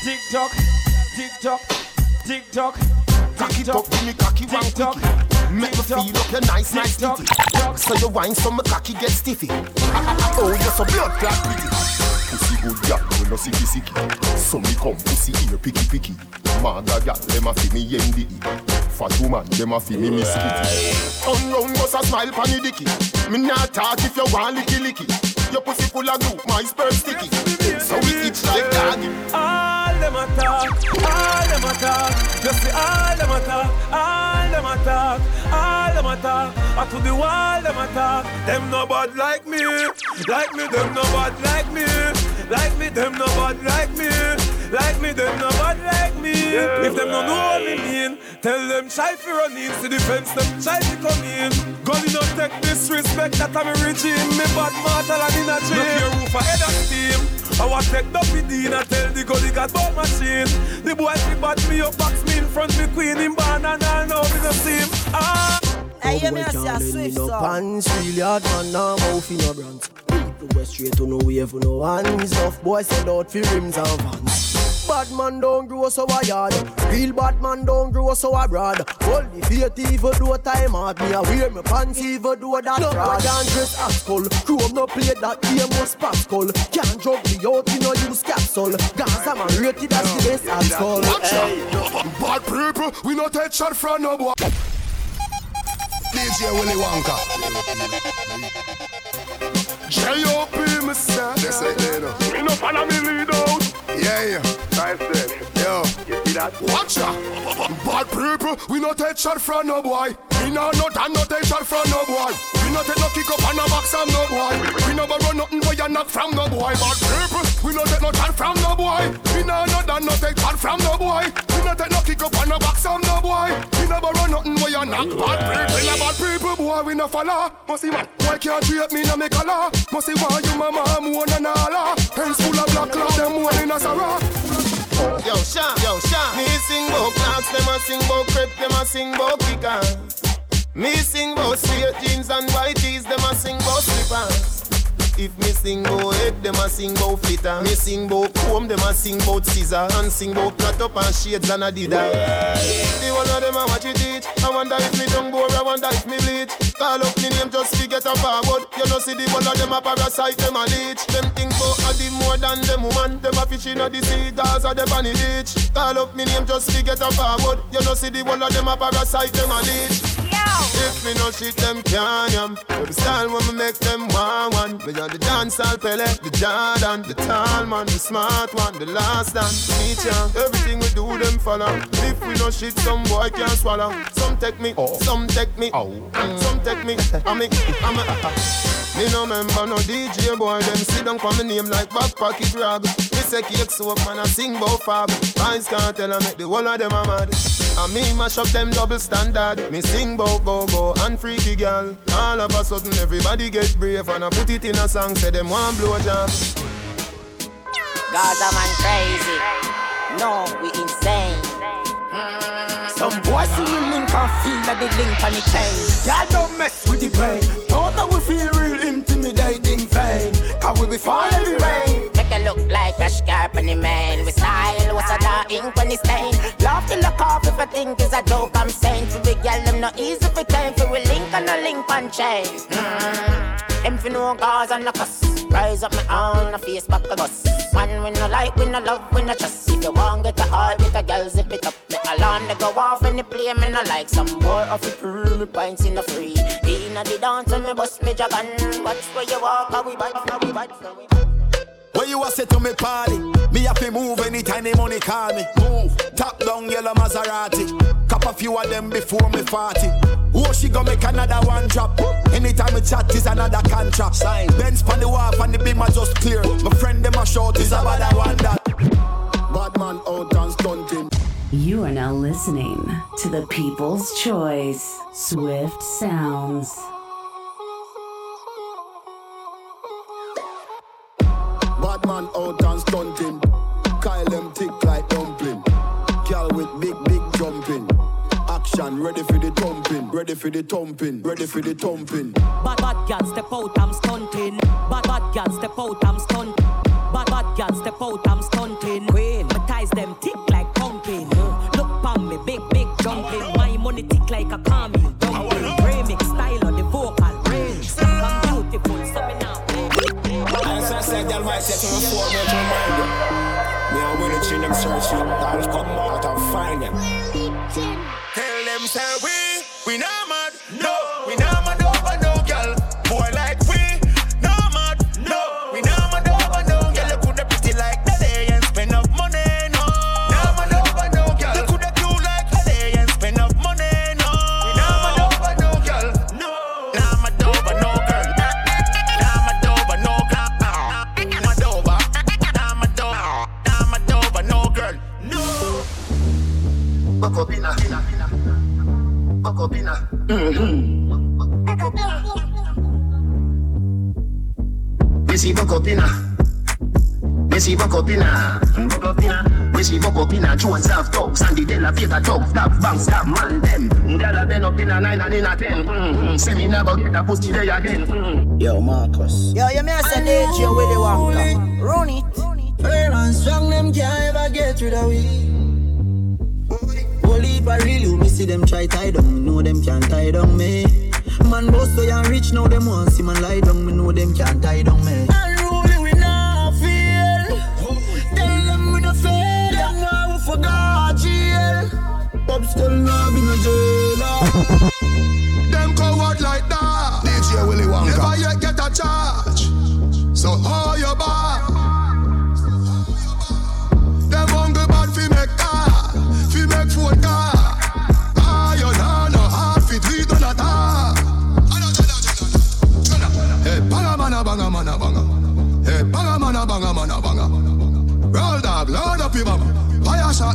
tick tock, tick tock, tick tock. Cocky, it up, me cocky one quickie. Make me feel up your nice, nice titty. So you wine so my cocky get stiffy. Oh, you're so blood clot pretty. Pussy good girl, you no sicky sicky. So me come pussy in here picky picky. Mother girl, them a see me MDE fat woman, them a see me miss kitty. Come round, bust a smile for me dicky. Me nah talk if you want licky licky. Your pussy full of glue, my sperm sticky. So we itch like doggy. All them a talk, all them a talk. You see all them a talk, all them a talk, all them a talk. I to the wall them a talk. Them no bad like me, like me. Them no bad like me, like me. Them no bad like me, like me. Them no bad like me. If them no know what me mean, tell them try fi run in to the fence. Them try to come in. God, you not take disrespect that I'm a regime. Me bad mortal and in a chain. Look your roof ahead of steam. I was take up with Dean and tell the gully got ball machine. The boy fi bat me up, box me in front me queen in barn and I know me no see him. Ah. Hey, you me a see a swift no pants, really hard man, no mouth in no brands. People go straight to no wave, no hands. Enough boys sell out for rims and vans. Bad man don't grow so a yard. Real bad man don't grow so abroad. Hold the faith even do a time hard. Me a wear my pants even do a that no, fraud. Can't dress asshole. Chrome no play that game was Pascal. Can't drug me out, you know use capsule. Gaza man rated as the best asshole. Watch out. Bad people, we not take shot from no boy. DJ Willy Wonka. J.O.P. me say. Yes, I did. Me no follow me lead out. Yeah, yeah. Nice. Yo. Watch out. Bad people, we not take shot from no boy. We no no done no take shot from no boy. We no take no kick up on no box from no boy. We no run nothing where you knock from no boy. Bad people, we no take no shot from no boy. We no no done no take shot from no boy. We no take no kick up on no box from no boy. We no run nothing where you knock. Bad people, a bad people, boy we no follow. Must see man, why can't treat me no make a law? Must see why you mama more than all. Hands full of black cloud, them more in a sarah. Yo, Sean, yo, Sean. Me sing bout clocks, them a sing bout crepe, them a sing bout kickers. Me sing bout straight jeans and white tees, them a sing bout slippers. If me sing bout head, them a sing bout flitter. Me sing bout comb, them a sing bout scissor. And sing bout cut up and shades and adidas. The one of them a watch it teach. I wonder if me tongue bore, I wonder if me bleed. Call up me name just to get a forward. You know see the one of them a parasite, them a leech. Them think bout a the more than them woman. Them a fish inna the sea, a on the beach. Call up me name just to get a forward. You know see the one of them a parasite, them a leech. If me no shit, them can yam. Every style when me make them want one. Me on the dancehall Pele, the Jordan, the tall man, the smart one, the last dance. Meet ya. Everything we do, them follow. If we no shit, some boy can't swallow. Some take me, some take me, mm, some take me. I mean, I'm a. Me no member no DJ boy, them sit down for me name like back pocket rag. Me say cake soap, man, I sing bout fab. Eyes can't tell I make the whole of them a mad. And me mash up them double standard. Me sing bout go go and freaky girl. All of a sudden everybody get brave and I put it in a song, say them one blow job. Gaza man crazy. No, we insane. Some boys see me link and feel that the link on the chain. Y'all don't mess with the brain. Don't that we feel real intimidating vain. Cause we be falling every rain. Like a scarp on the man. We style, what's a da ink on the stain. Love to look off if I think it's a joke. I'm saying to the girl, them not easy for time. For we link and a link on chain. Mm. Them for no cause and no cuss. Rise up my own, a face back a bus. Man, we no like, we no love, we no trust. If you want get a heart with a girl, zip it up. Me alarm they go off and they play me no like some boy off the pool, me pints in the free. Inna the dance and me bust me dragon. Watch where you walk, how we bite, how we bite, how we bite. Where you a say to me party? Me have to move anytime the money call me. Move. Top down yellow Maserati. Cop a few of them before me 40. Oh, she gonna make another one drop. Anytime we chat is another contract. Sign. Benz pan the wharf and the beam are just clear. My friend them a short is a bad one that. Bad man out and stunting. You are now listening to the People's Choice Swift Sounds. Man out and stunting. Kyle them tick like dumpling. Girl with big, big jumping. Action, ready for the thumping. Ready for the thumping. Ready for the thumping. Bad bad girl step out, I'm stunting. Bad bad girl step out, I'm stunt. Bad bad girl step out, I'm I said, girl, might say to me four to remind you. Me and Willie Chin, them searching. I'll come out and find them. Tell them, say we, we not inna. We see buck up inna. Buck up inna. We see buck up inna. Jones have thugs and the Della Peter thugs. That banks that man them. Gyal a been up inna nine and inna ten. Mm-hmm. Say me never get a pussy there again. Mm-hmm. Yo, Marcus. Yo, you may say DJ Willy Wonka. Run it. Firm and strong, them can't ever get rid of we. Holy for real, you me see them try tie down, me know them can't tie down me. Man boss so young rich, now them want see man lie down, me know them can't tie down me. Unruly we not feel. Tell we no fail, them know we forgot jail. Still not be no jailer.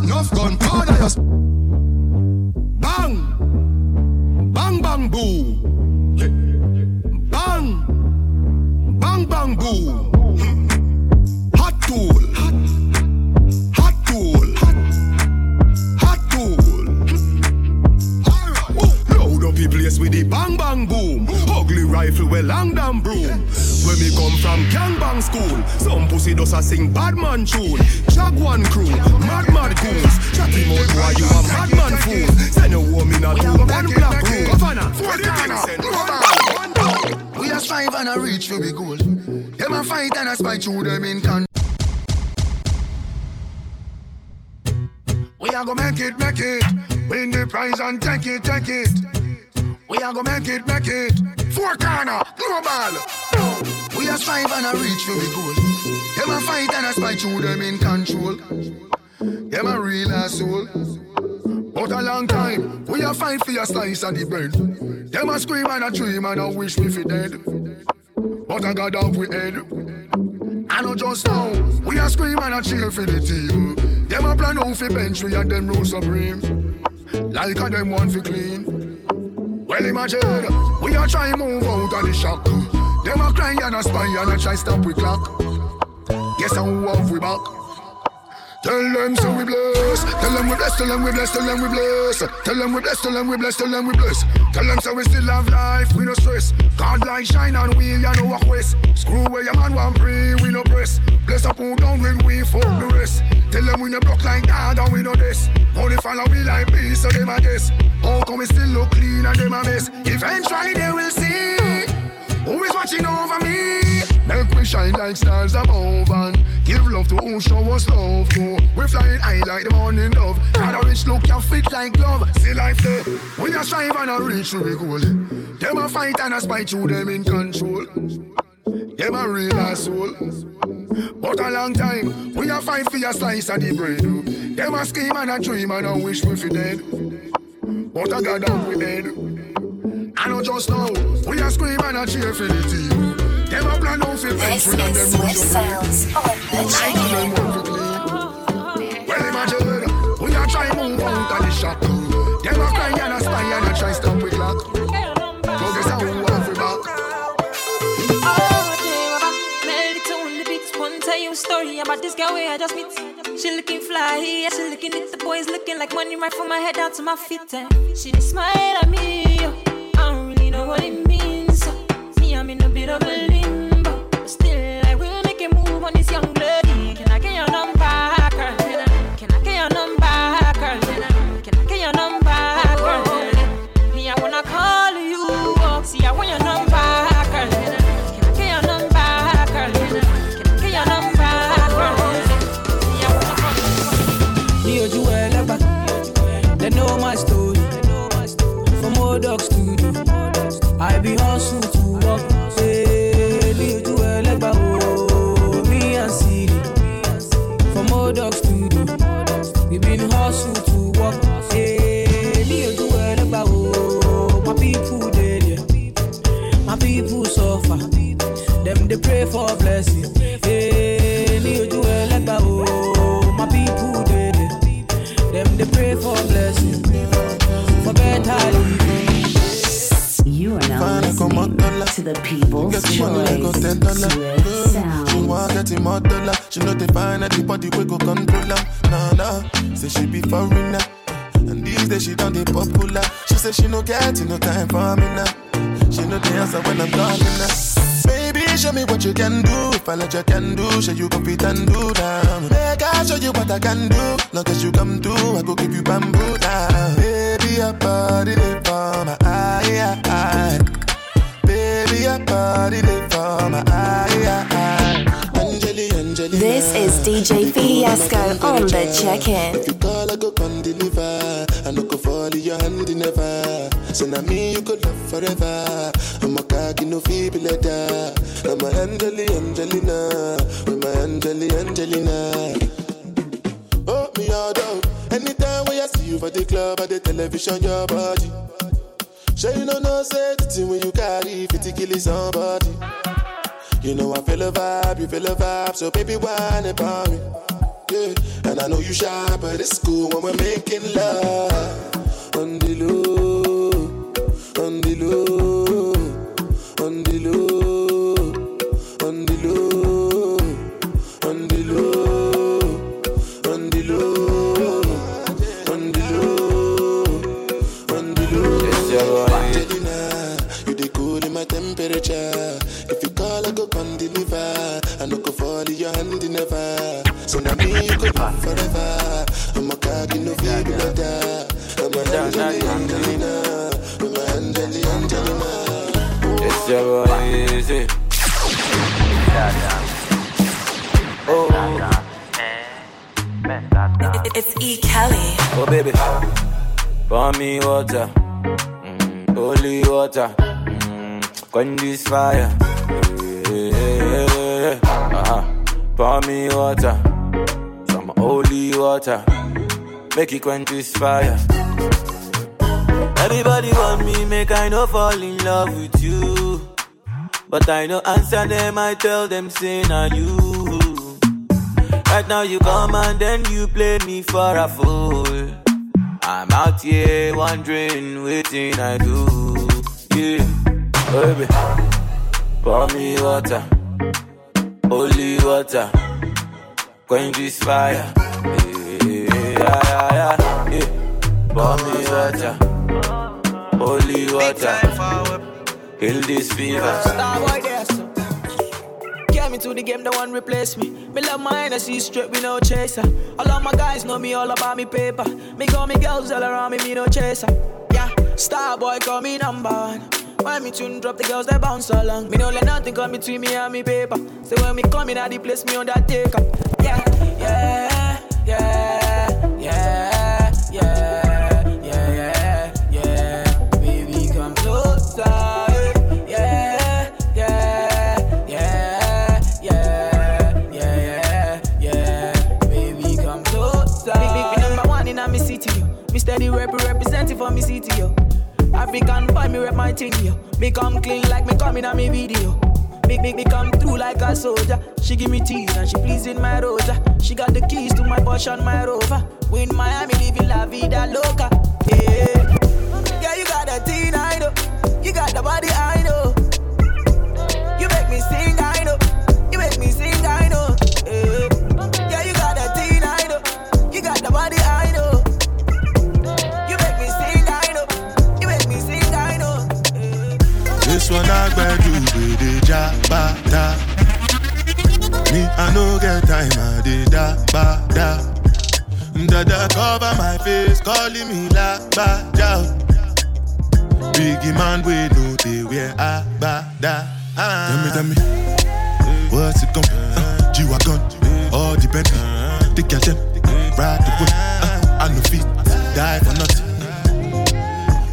enough gun, powder your. Bang, bang bang boom. Hey. Bang, bang bang boom. Hot tool, hot tool, hot tool. Load up the place with the bang bang boom. Ugly rifle with long damn broom. When me come from gangbang school, some pussy does a sing bad man tune. Jaguan crew, mad mad goons. Chatty mouth boy, you a madman fool. Send a woman a two one black room. Governor, four We a strive and a reach for the goal. Them a fight and a spite through them in con. We a go make it, make it. Win the prize and take it, take it. We a go make it, make it. Four corner, global. We a strive and a reach for the goal. Them a fight and a spite through them in control. Them a real asshole. But a long time, we a fight for a slice of the bread. Them a scream and a dream and a wish we fi dead. But I got off we head. I know just now, we a scream and a cheer for the team. Them a plan out fi bench we and them rule supreme. Like a them want fi clean. Well imagine, we a try move out of the shock. Them a cry and a spy and a try stop we clock. Guess how have we back? Tell them so we bless. Tell them we bless. Tell them we bless. Tell them we bless. Tell them we bless. Tell them we bless. Tell them we bless. Tell them so we still have life. We no stress. God like shine and we ya know walk west. Screw where your man want pray. We no press. Bless up who down when we fuck the rest. Tell them we no block like God and we no this. Only follow we like peace so them a guess. How come we still look clean and them a mess? Eventually they will see who is watching over me. Make we shine like stars above and give love to who show us love to. We flying high like the morning dove. Got a rich look, can fit like glove. See life there. We a strive and a reach to the goal. Them a fight and a spite to them in control. Them a real asshole. But a long time, we a fight for your slice of the bread. Them a scheme and a dream and a wish we fi dead. But I got down we dead. I know just now, we a scream and a cheer for the team. Them a plan out fi bench we and them run sounds. I do them want to clean. Well imagine, we a try move out of the shop. Them a cry and a spy and a try stop we clock. So guess how we want we back. One tell you a story about this girl where I just meet. She looking fly, yeah, she looking at the boys looking like money right from my head down to my feet. And she just smile at me. yo. Know what it means. Me, I'm in a bit of a limbo, forever. I'm a cocky no feeble letter. I'm a Angeli Angelina. With my Angeli Angelina. Oh me all down. Anytime when I see you for the club or the television, your body. Sure you know no thing when you carry 50 kill somebody. You know I feel a vibe, you feel a vibe, so baby why about quench this fire. Everybody want me, make I no fall in love with you. But I no answer them, I tell them, say na you. Right now you come and then you play me for a fool. I'm out here wondering, waiting I do. Yeah, baby, pour me water, holy water, quench this fire. Yeah, yeah, yeah, yeah. me water, holy water, kill this fever. Starboy there, so. Get me to the game, the one replace me. Me love my Hennessy straight, we no chaser. All of my guys know me all about me paper. Me call me girls all around me, me no chaser. Yeah, Starboy call me number one. When me tune drop, the girls they bounce along. Me no let nothing come between me and me paper. So when me come in at the place, me on that take up. Yeah, yeah, yeah, African boy, me rep my thing, yo. Me come clean like me come in a me video. Make, make me come through like a soldier. She give me tease and she pleasing my rosa. She got the keys to my Porsche and my Rover. We in Miami living la vida loca. Yeah, yeah, you got the teen, I know. You got the body, I know. One I better do with the jabata. Me, I no get time, I did da ba da. Dada cover my face, calling me la ba da. Biggie man, we know they wear a ba da. Tell me, tell me, what's it come? Uh, G-Wagon, all the Bentley, take your them, ride the whip. Uh, I no fit, die for nothing.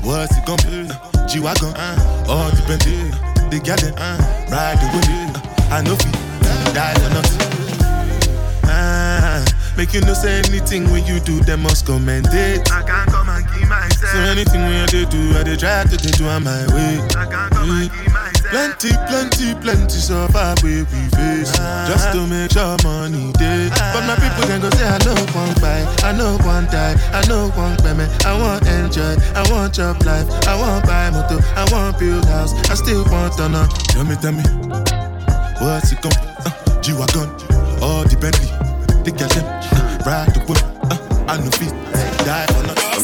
What's it gonna be? Uh, G-Wagon, uh, all the Bentley, the gal them, uh, ride the wind, uh, I know fi, die or not. Ah, make you no say anything when you do, them must commend it. I can't come and keep myself. So anything when you do, I dey try to do on my way. I can't come and keep myself. Plenty, plenty, plenty suffer where we face. Just to make sure money day. But my people can go say I know one buy, I know one die, I know one payment. I want enjoy, I want job life I want buy motor, I want build house. I still want to know Tell me, tell me What's it come? Uh, G-Wagon All the Bentley The them uh, Ride the whip uh, I know feet Die for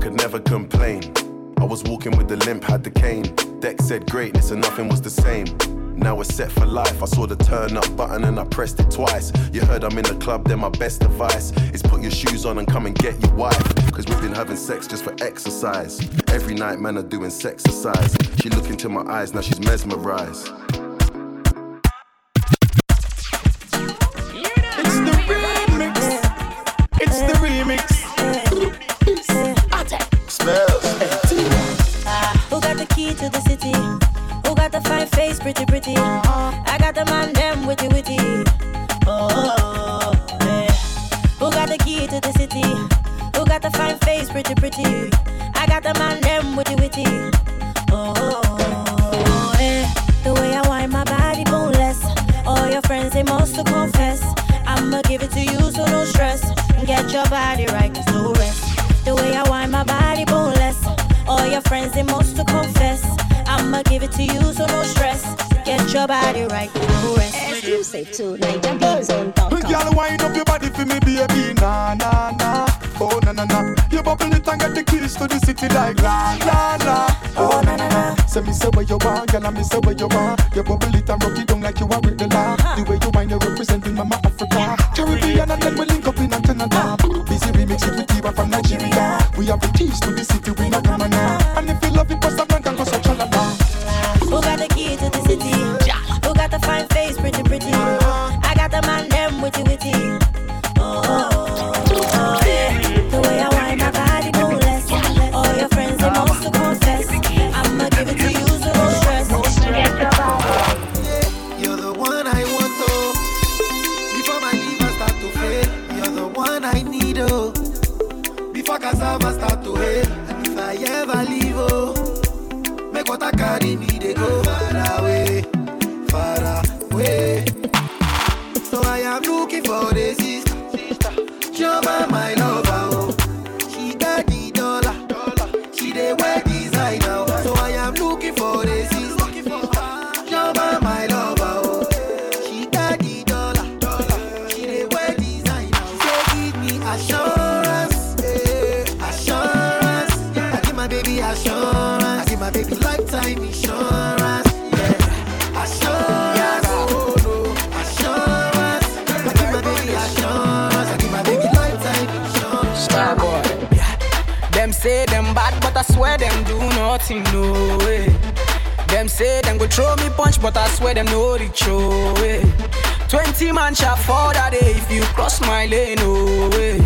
Could never complain. I was walking with the limp, had the cane. Deck said greatness and nothing was the same. Now we're set for life. I saw the turn up button and I pressed it twice. You heard I'm in the club, then my best advice is put your shoes on and come and get your wife. Cause we've been having sex just for exercise. Every night, man, are doing sexercise. She look into my eyes, now she's mesmerized. To the city? Who got the fine face, pretty, pretty? I got the man, them witty, witty. Oh, yeah. Who got the key to the city? Who got the fine face, pretty, pretty? I got the man, them witty, witty. Oh, oh yeah. The way I wind my body boneless. All your friends, they must confess. I'ma give it to you, so no stress. Get your body right, cause no rest. The way I wind my body boneless. All your friends, they must to confess. I'ma give it to you, so no stress. Get your body right, no rest. Exclusive to Girl, wind up your body for me, baby. Nah, nah, nah. Oh, na na na. You bubble it and get the keys to the city like la la la. Oh, na na na. Say me say what you want, girl, and me say what you want. You bubble it and rock it down like you are with the law. The way you wind, you're representing Mama Africa. Caribbean and then we link up in Antenna. Busy remix it with Diva from Nigeria. We have the keys to the city, we not coming now. And if you love it, bust a no way.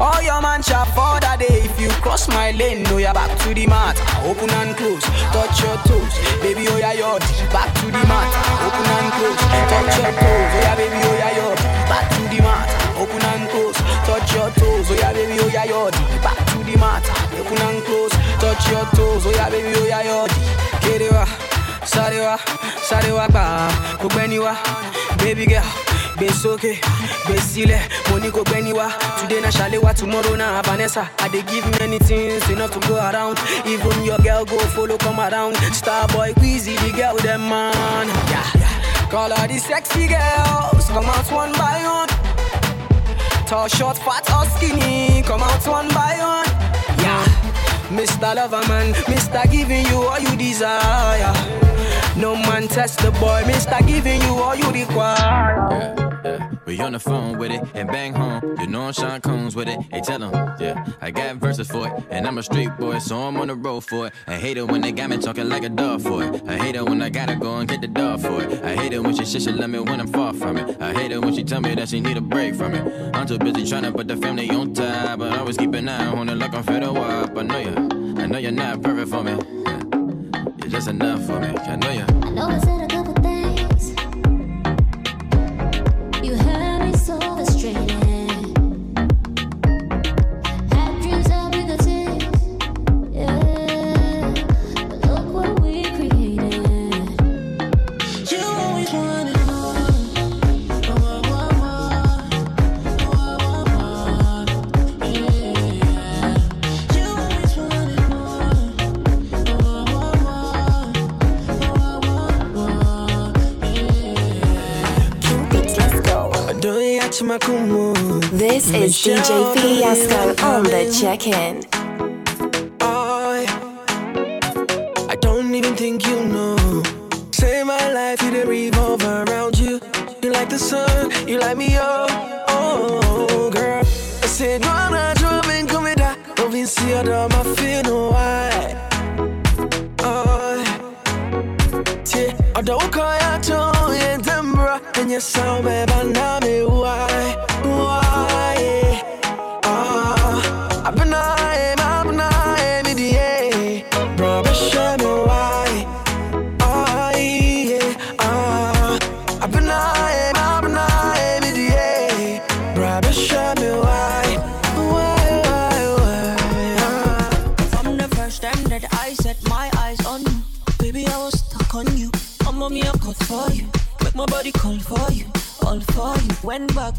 All your man shall fall that day if you cross my lane. No, you're back to the mat. Open and close, touch your toes, baby. Oh yeah, your back to the mat. Open and close, touch your toes. Oh yeah, baby. Oh yeah, your back to the mat. Open and close, touch your toes. Oh yeah, baby. Oh yeah, your back to the mat. Open and close, touch your toes. Oh yeah, baby. Oh yeah, your Kerewa, Sorry wa, sorry wa wa, baby girl. Gbé sókè, gbé sílẹ̀, mo ní kò gbẹ́ni wa. Today na Shalewa, tomorrow na Vanessa. I dey give many things enough to go around. Even your girl go follow come around. Starboy, Queasy, the girl with them man. Yeah, yeah. Call all the sexy girls, come out one by one. Tall, short, fat or skinny, come out one by one. Yeah, Mr. Loverman, Mr. Giving you all you desire. No man test the boy, Mr. Giving you all you require. Yeah, we on the phone with it and bang home. You know I'm Sean Combs with it. Hey, tell 'em, yeah, I got verses for it. And I'm a street boy, so I'm on the road for it. I hate it when they got me talking like a dog for it. I hate it when I gotta go and get the dog for it. I hate it when she shit, she love me when I'm far from it. I hate it when she tell me that she need a break from it. I'm too busy trying to put the family on top, but I always keep an eye on it like I'm fed up. I know you, I know you're not perfect for me. Yeah. You're just enough for me. I know you. I know I so This is DJ Fiasco on the check-in. I, I don't even think you know. Say my life, it revolve around you. You like the sun, you light me up. Oh, girl. I said, no, I'm not come with that. Don't be see how dumb I feel, no, why. Oh, yeah. I don't call you to yeah, Denver. And you sound baby, now me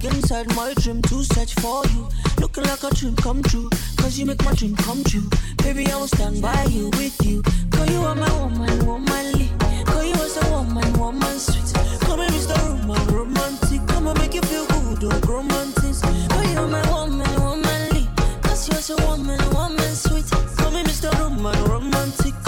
inside my dream to search for you, looking like a dream come true. Cause you make my dream come true, baby. I will stand by you with you. Cause you are my woman, womanly. Cause you was a woman, woman sweet. Come here, Mr. Roman, romantic. Come and make you feel good, oh, romantic. Cause you are my woman, womanly. Cause you was a woman, woman sweet. Come here, Mr. Roman, romantic. And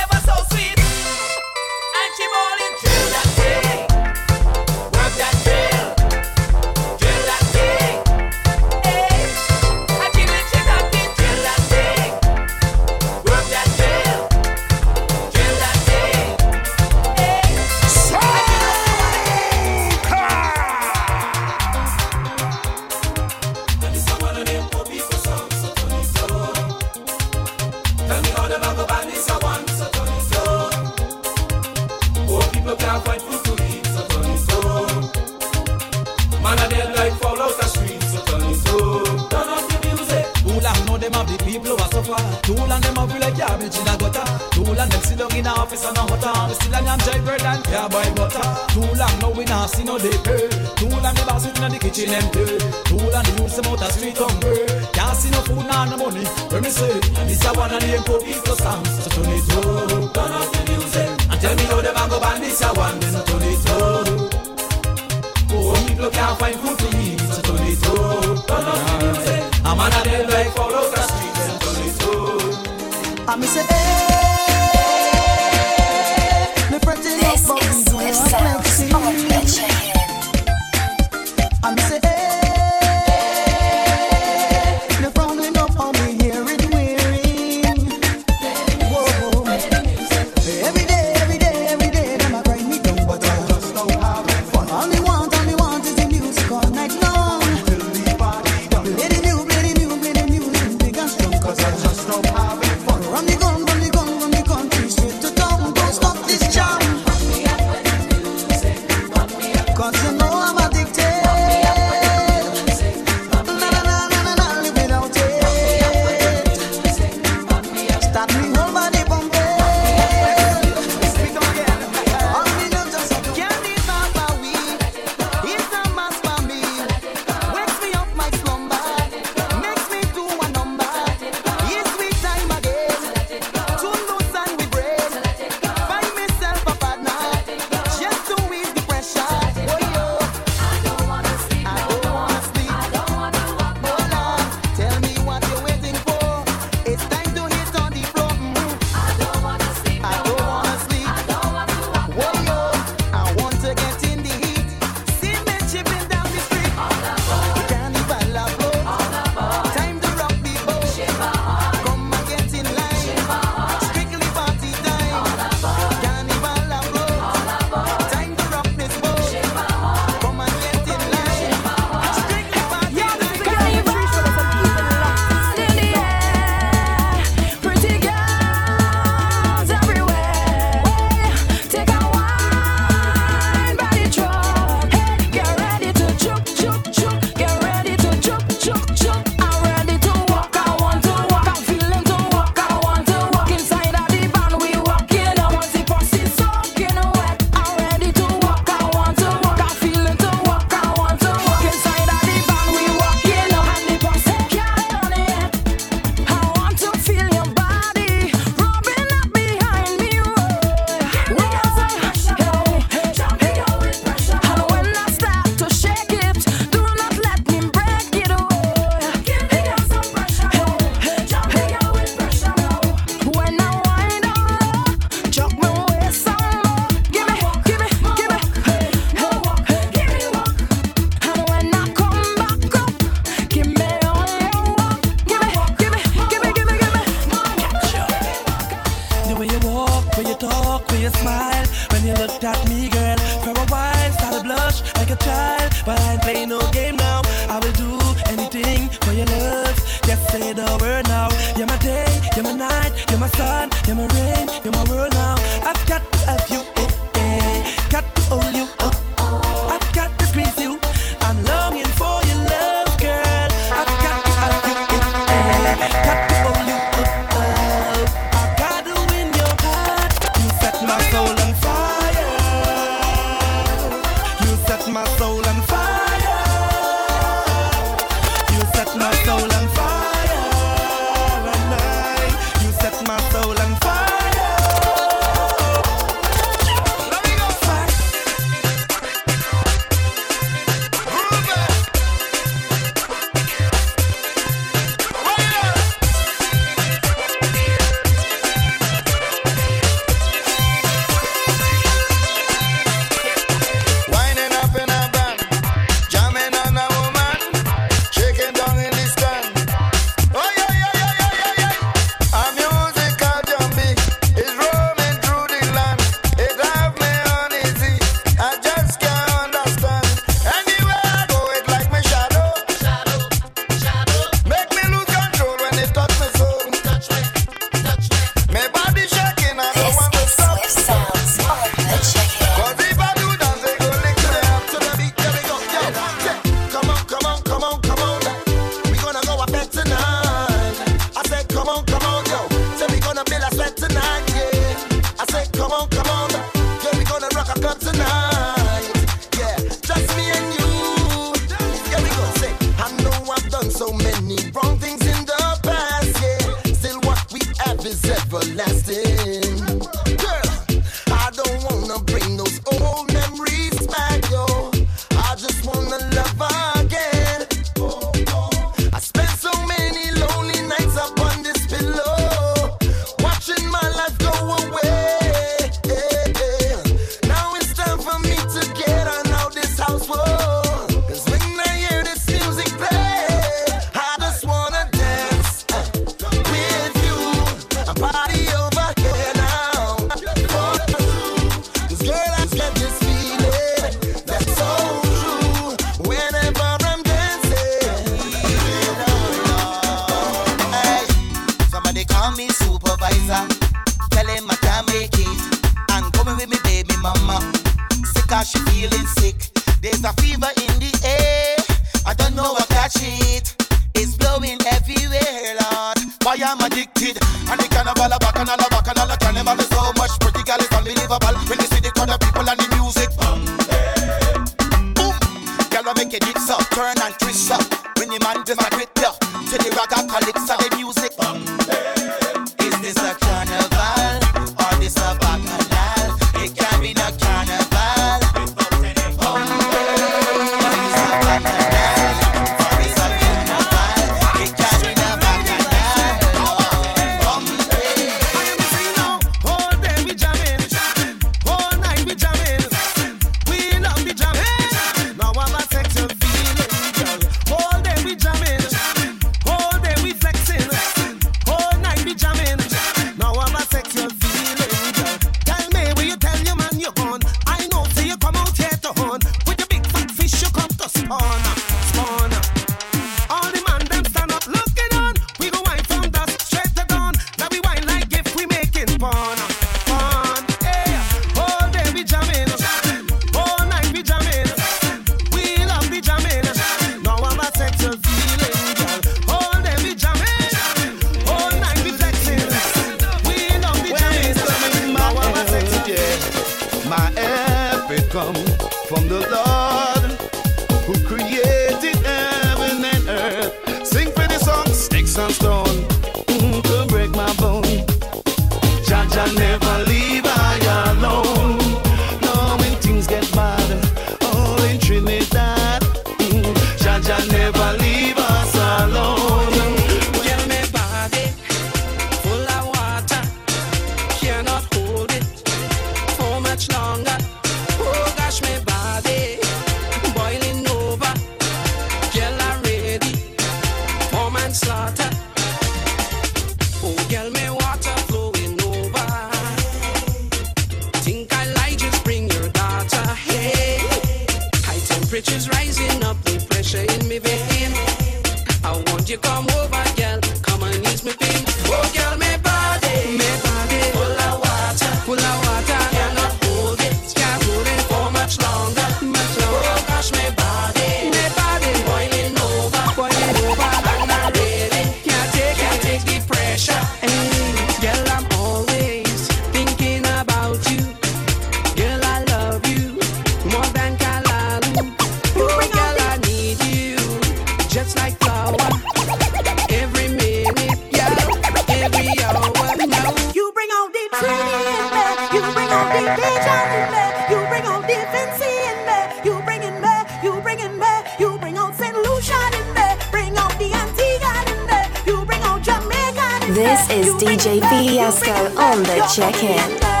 DJ Fiasco on the check-in.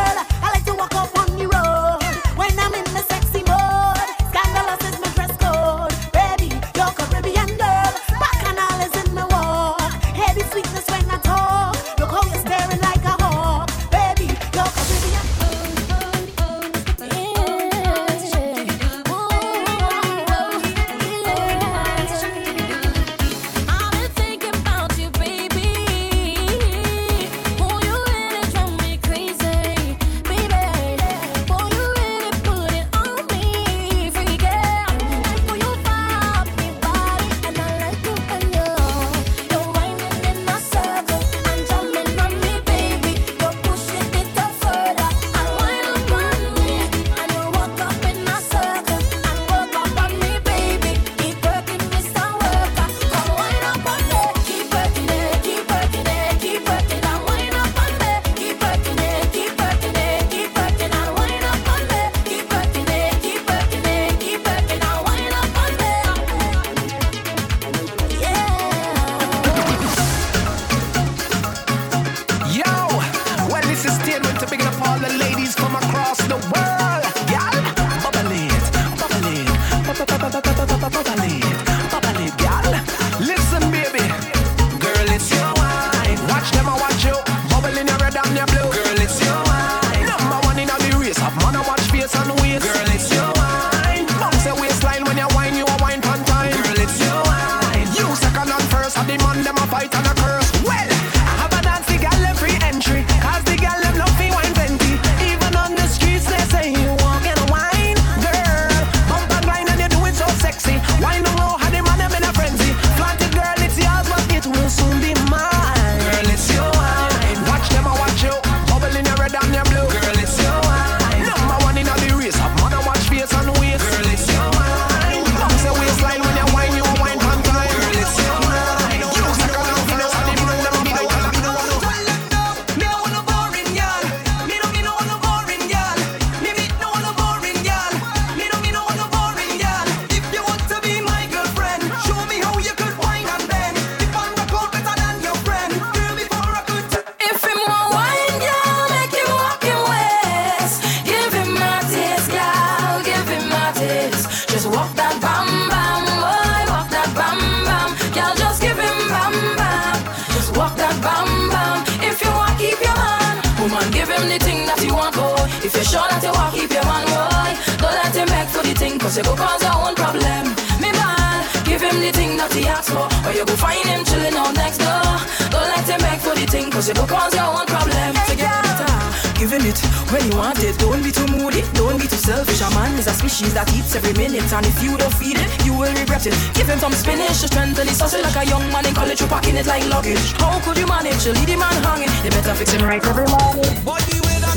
giving it when you want it. Don't be too moody, don't be too selfish. A man is a species that eats every minute, and if you don't feed it, you will regret it. Give him some spinach to strengthen his sausage like a young man in college, you packing it like luggage. How could you manage to leave the man hanging? They better fix him right every morning.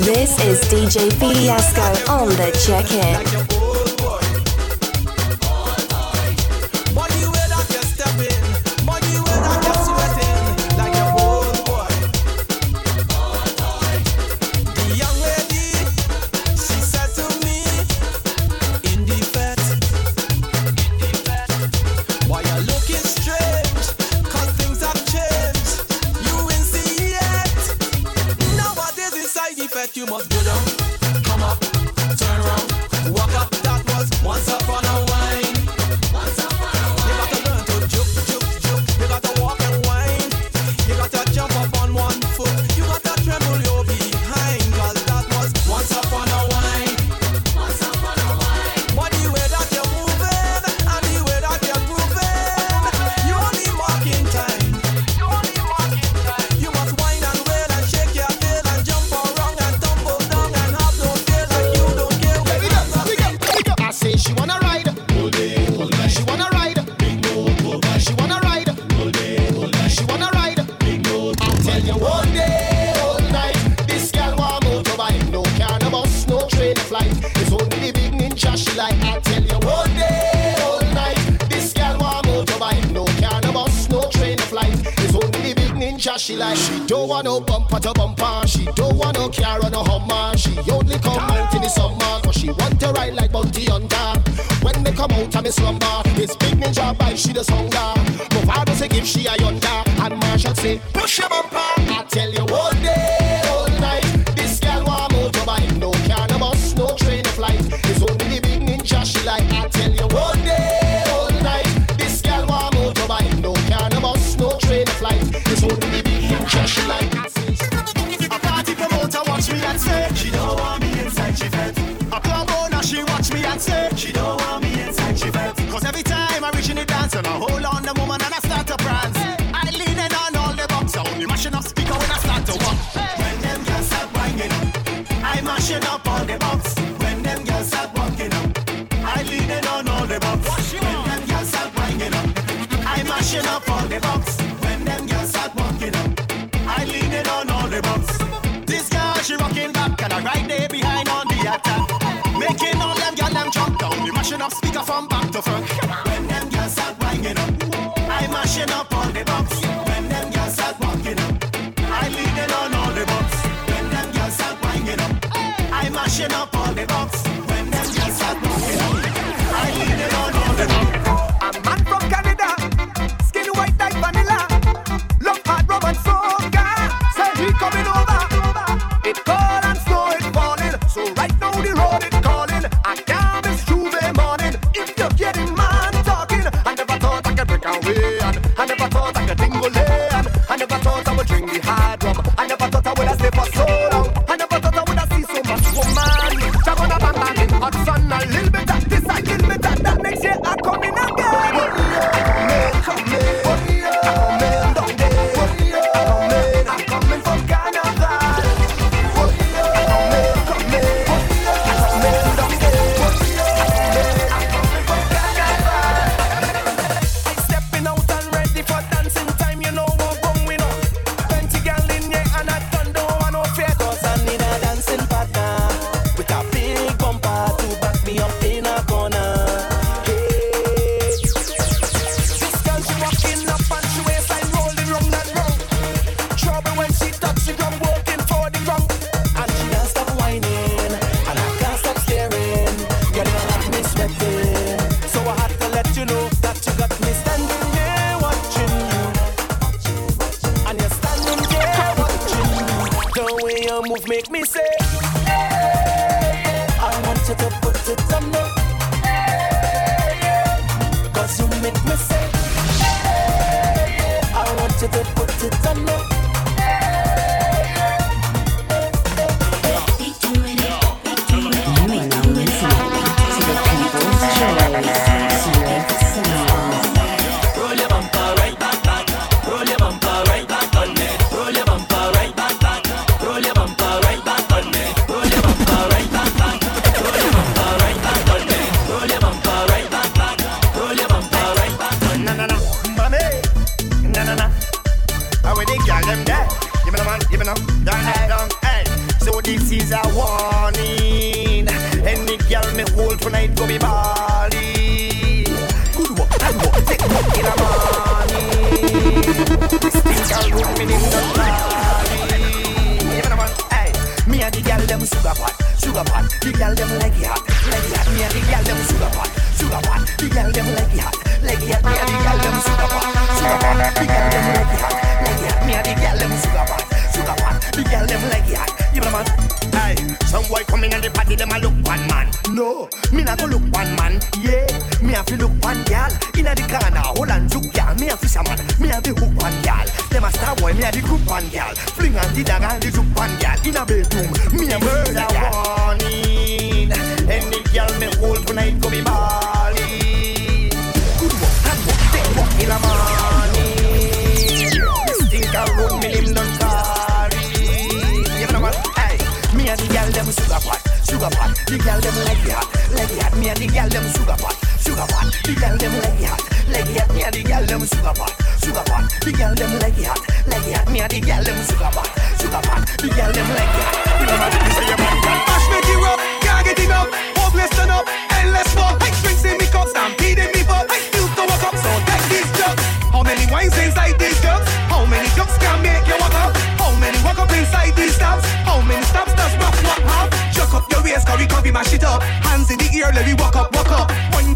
This is DJ Fiasco on the check-in.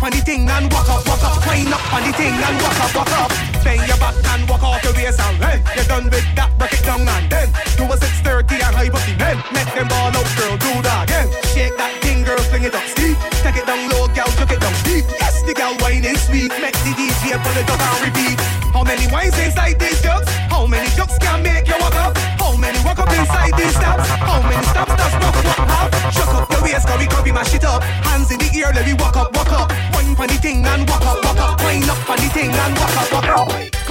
on the thing and walk up, walk up. Wind up on the thing and walk up, walk up. Bend your back and walk off your waist and then you're done with that. Break it down and then do a 630 and high up the men. Make them ball out, girl. Do that again. Shake that thing, girl. Fling it up steep. Take it down low, girl. Took it down deep. Yes, the girl whining sweet. Make the DJ pull it up and repeat. How many wines inside these jugs? How many jugs can make you walk up? How many walk up inside these stops? How many stops does not walk up? Shut up your waist, cause we copy my shit up. Hands in the air, let me walk up, walk up on the thing and walk up, walk up. Wind up on the thing and walk up, walk up.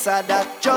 Piece of that.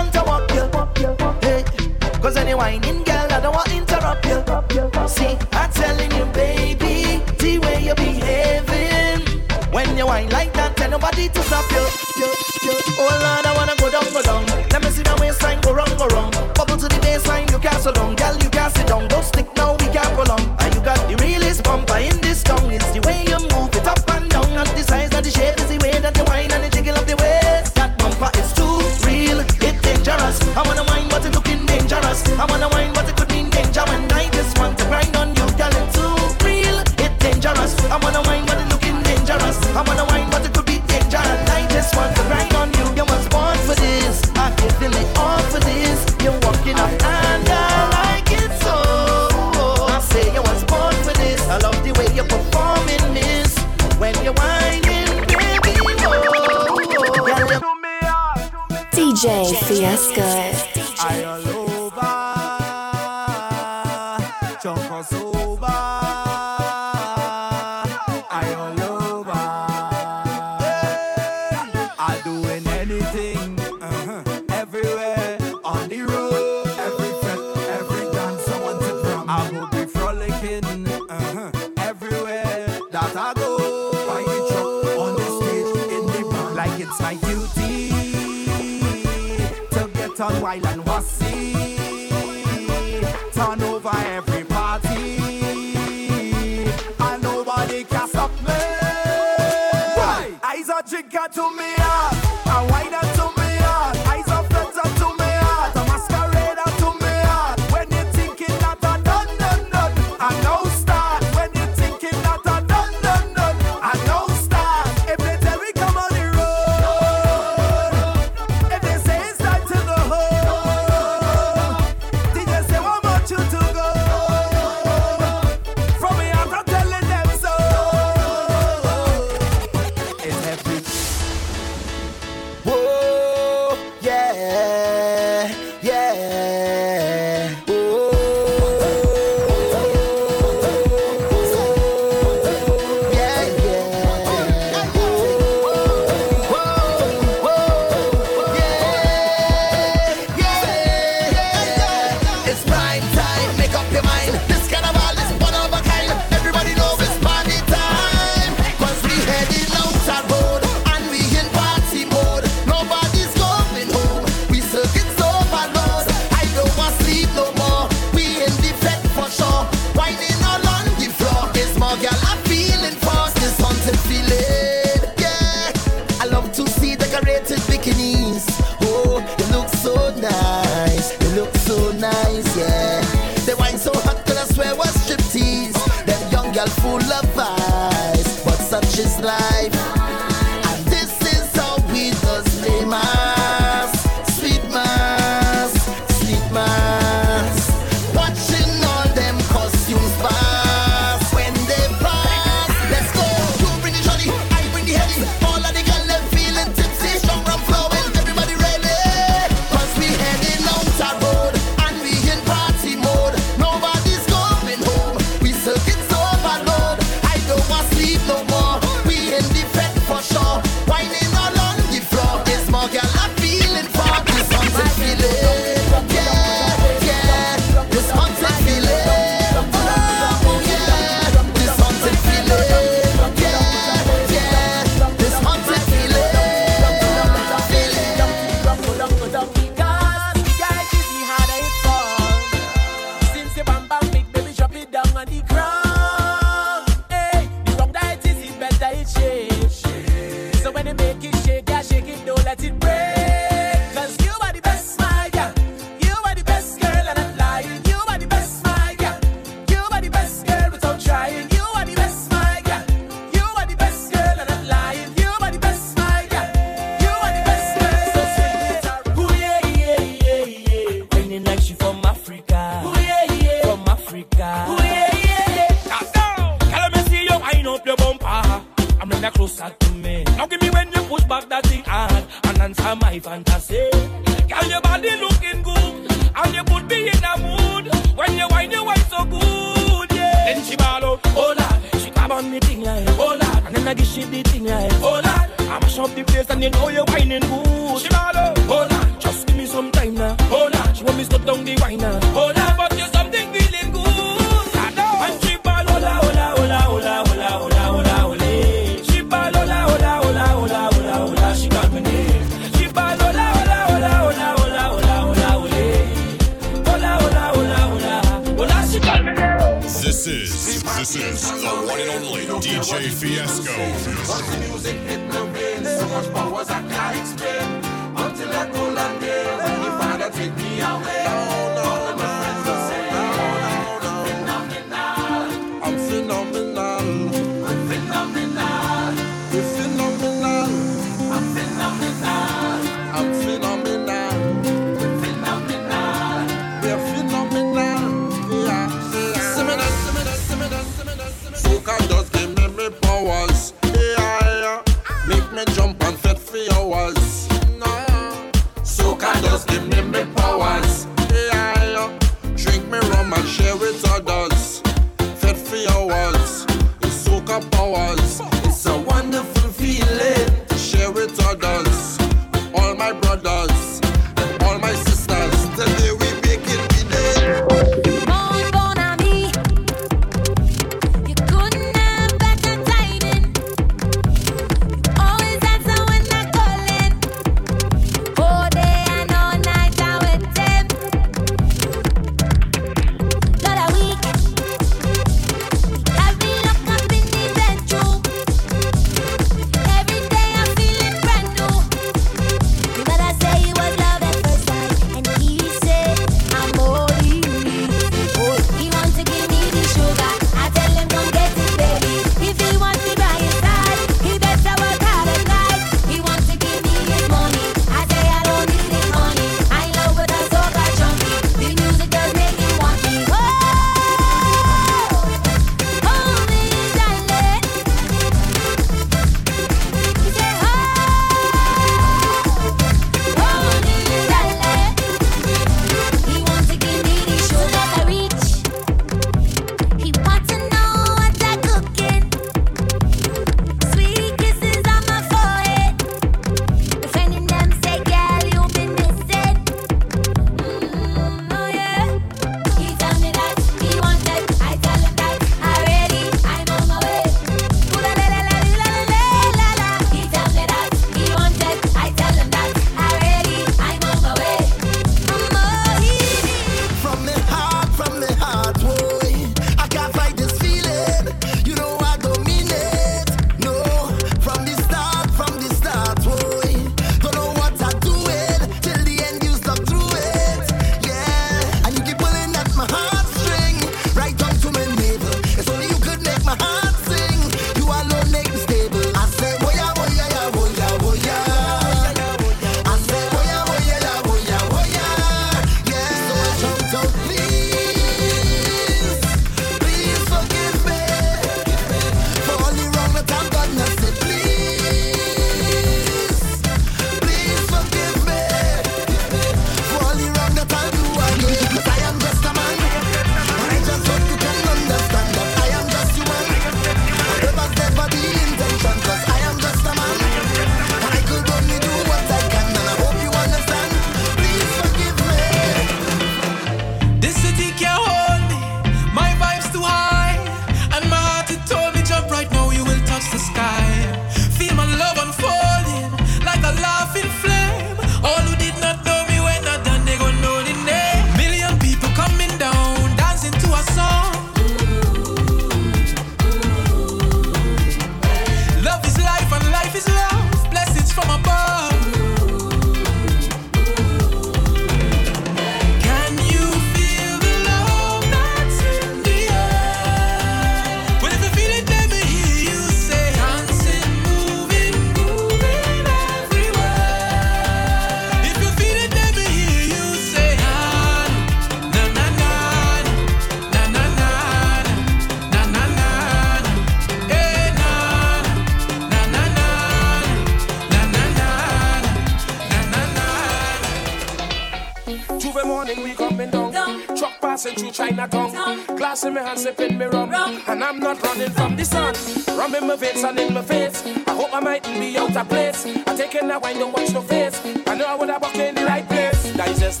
In my veins and in my face. I hope I mightn't be out of place. I take in that wine, don't watch no face. I know I would have walked in the right place. Digest,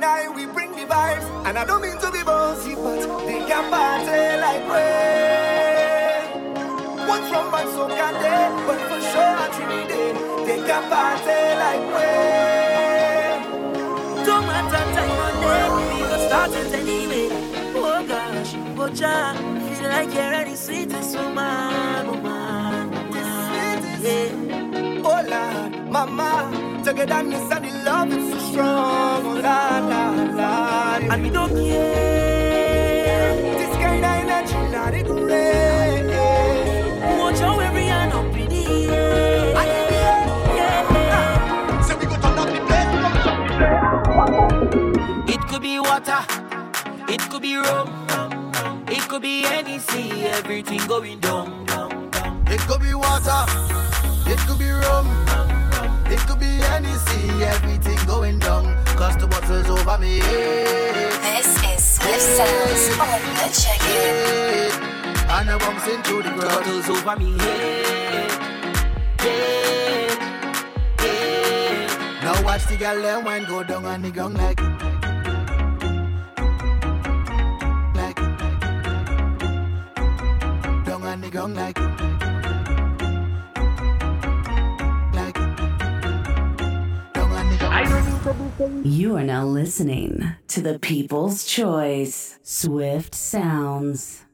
They we bring the vibes. And I don't mean to be bossy, but they can party like we. One from my so can they, but for sure at Trinidad, they can party like we. Don't matter time on day, we gon' start it anyway. Oh gosh, oh ja, feel like you're ready, sweetest woman, woman, woman. Yeah. Oh Lord, mama, together, togetherness and the love is so strong. Be water, it could be rum, it could be any sea, everything going down, down, down. It could be water, it could be rum, it could be any sea, everything going down. Cause the water's over me. This is Swift Sounds on the check-in. And I bumps into the ground. Water's over me. Yeah, yeah. Now watch the girl them wine go down on the ground like like You are now listening to the People's Choice Swift Sounds.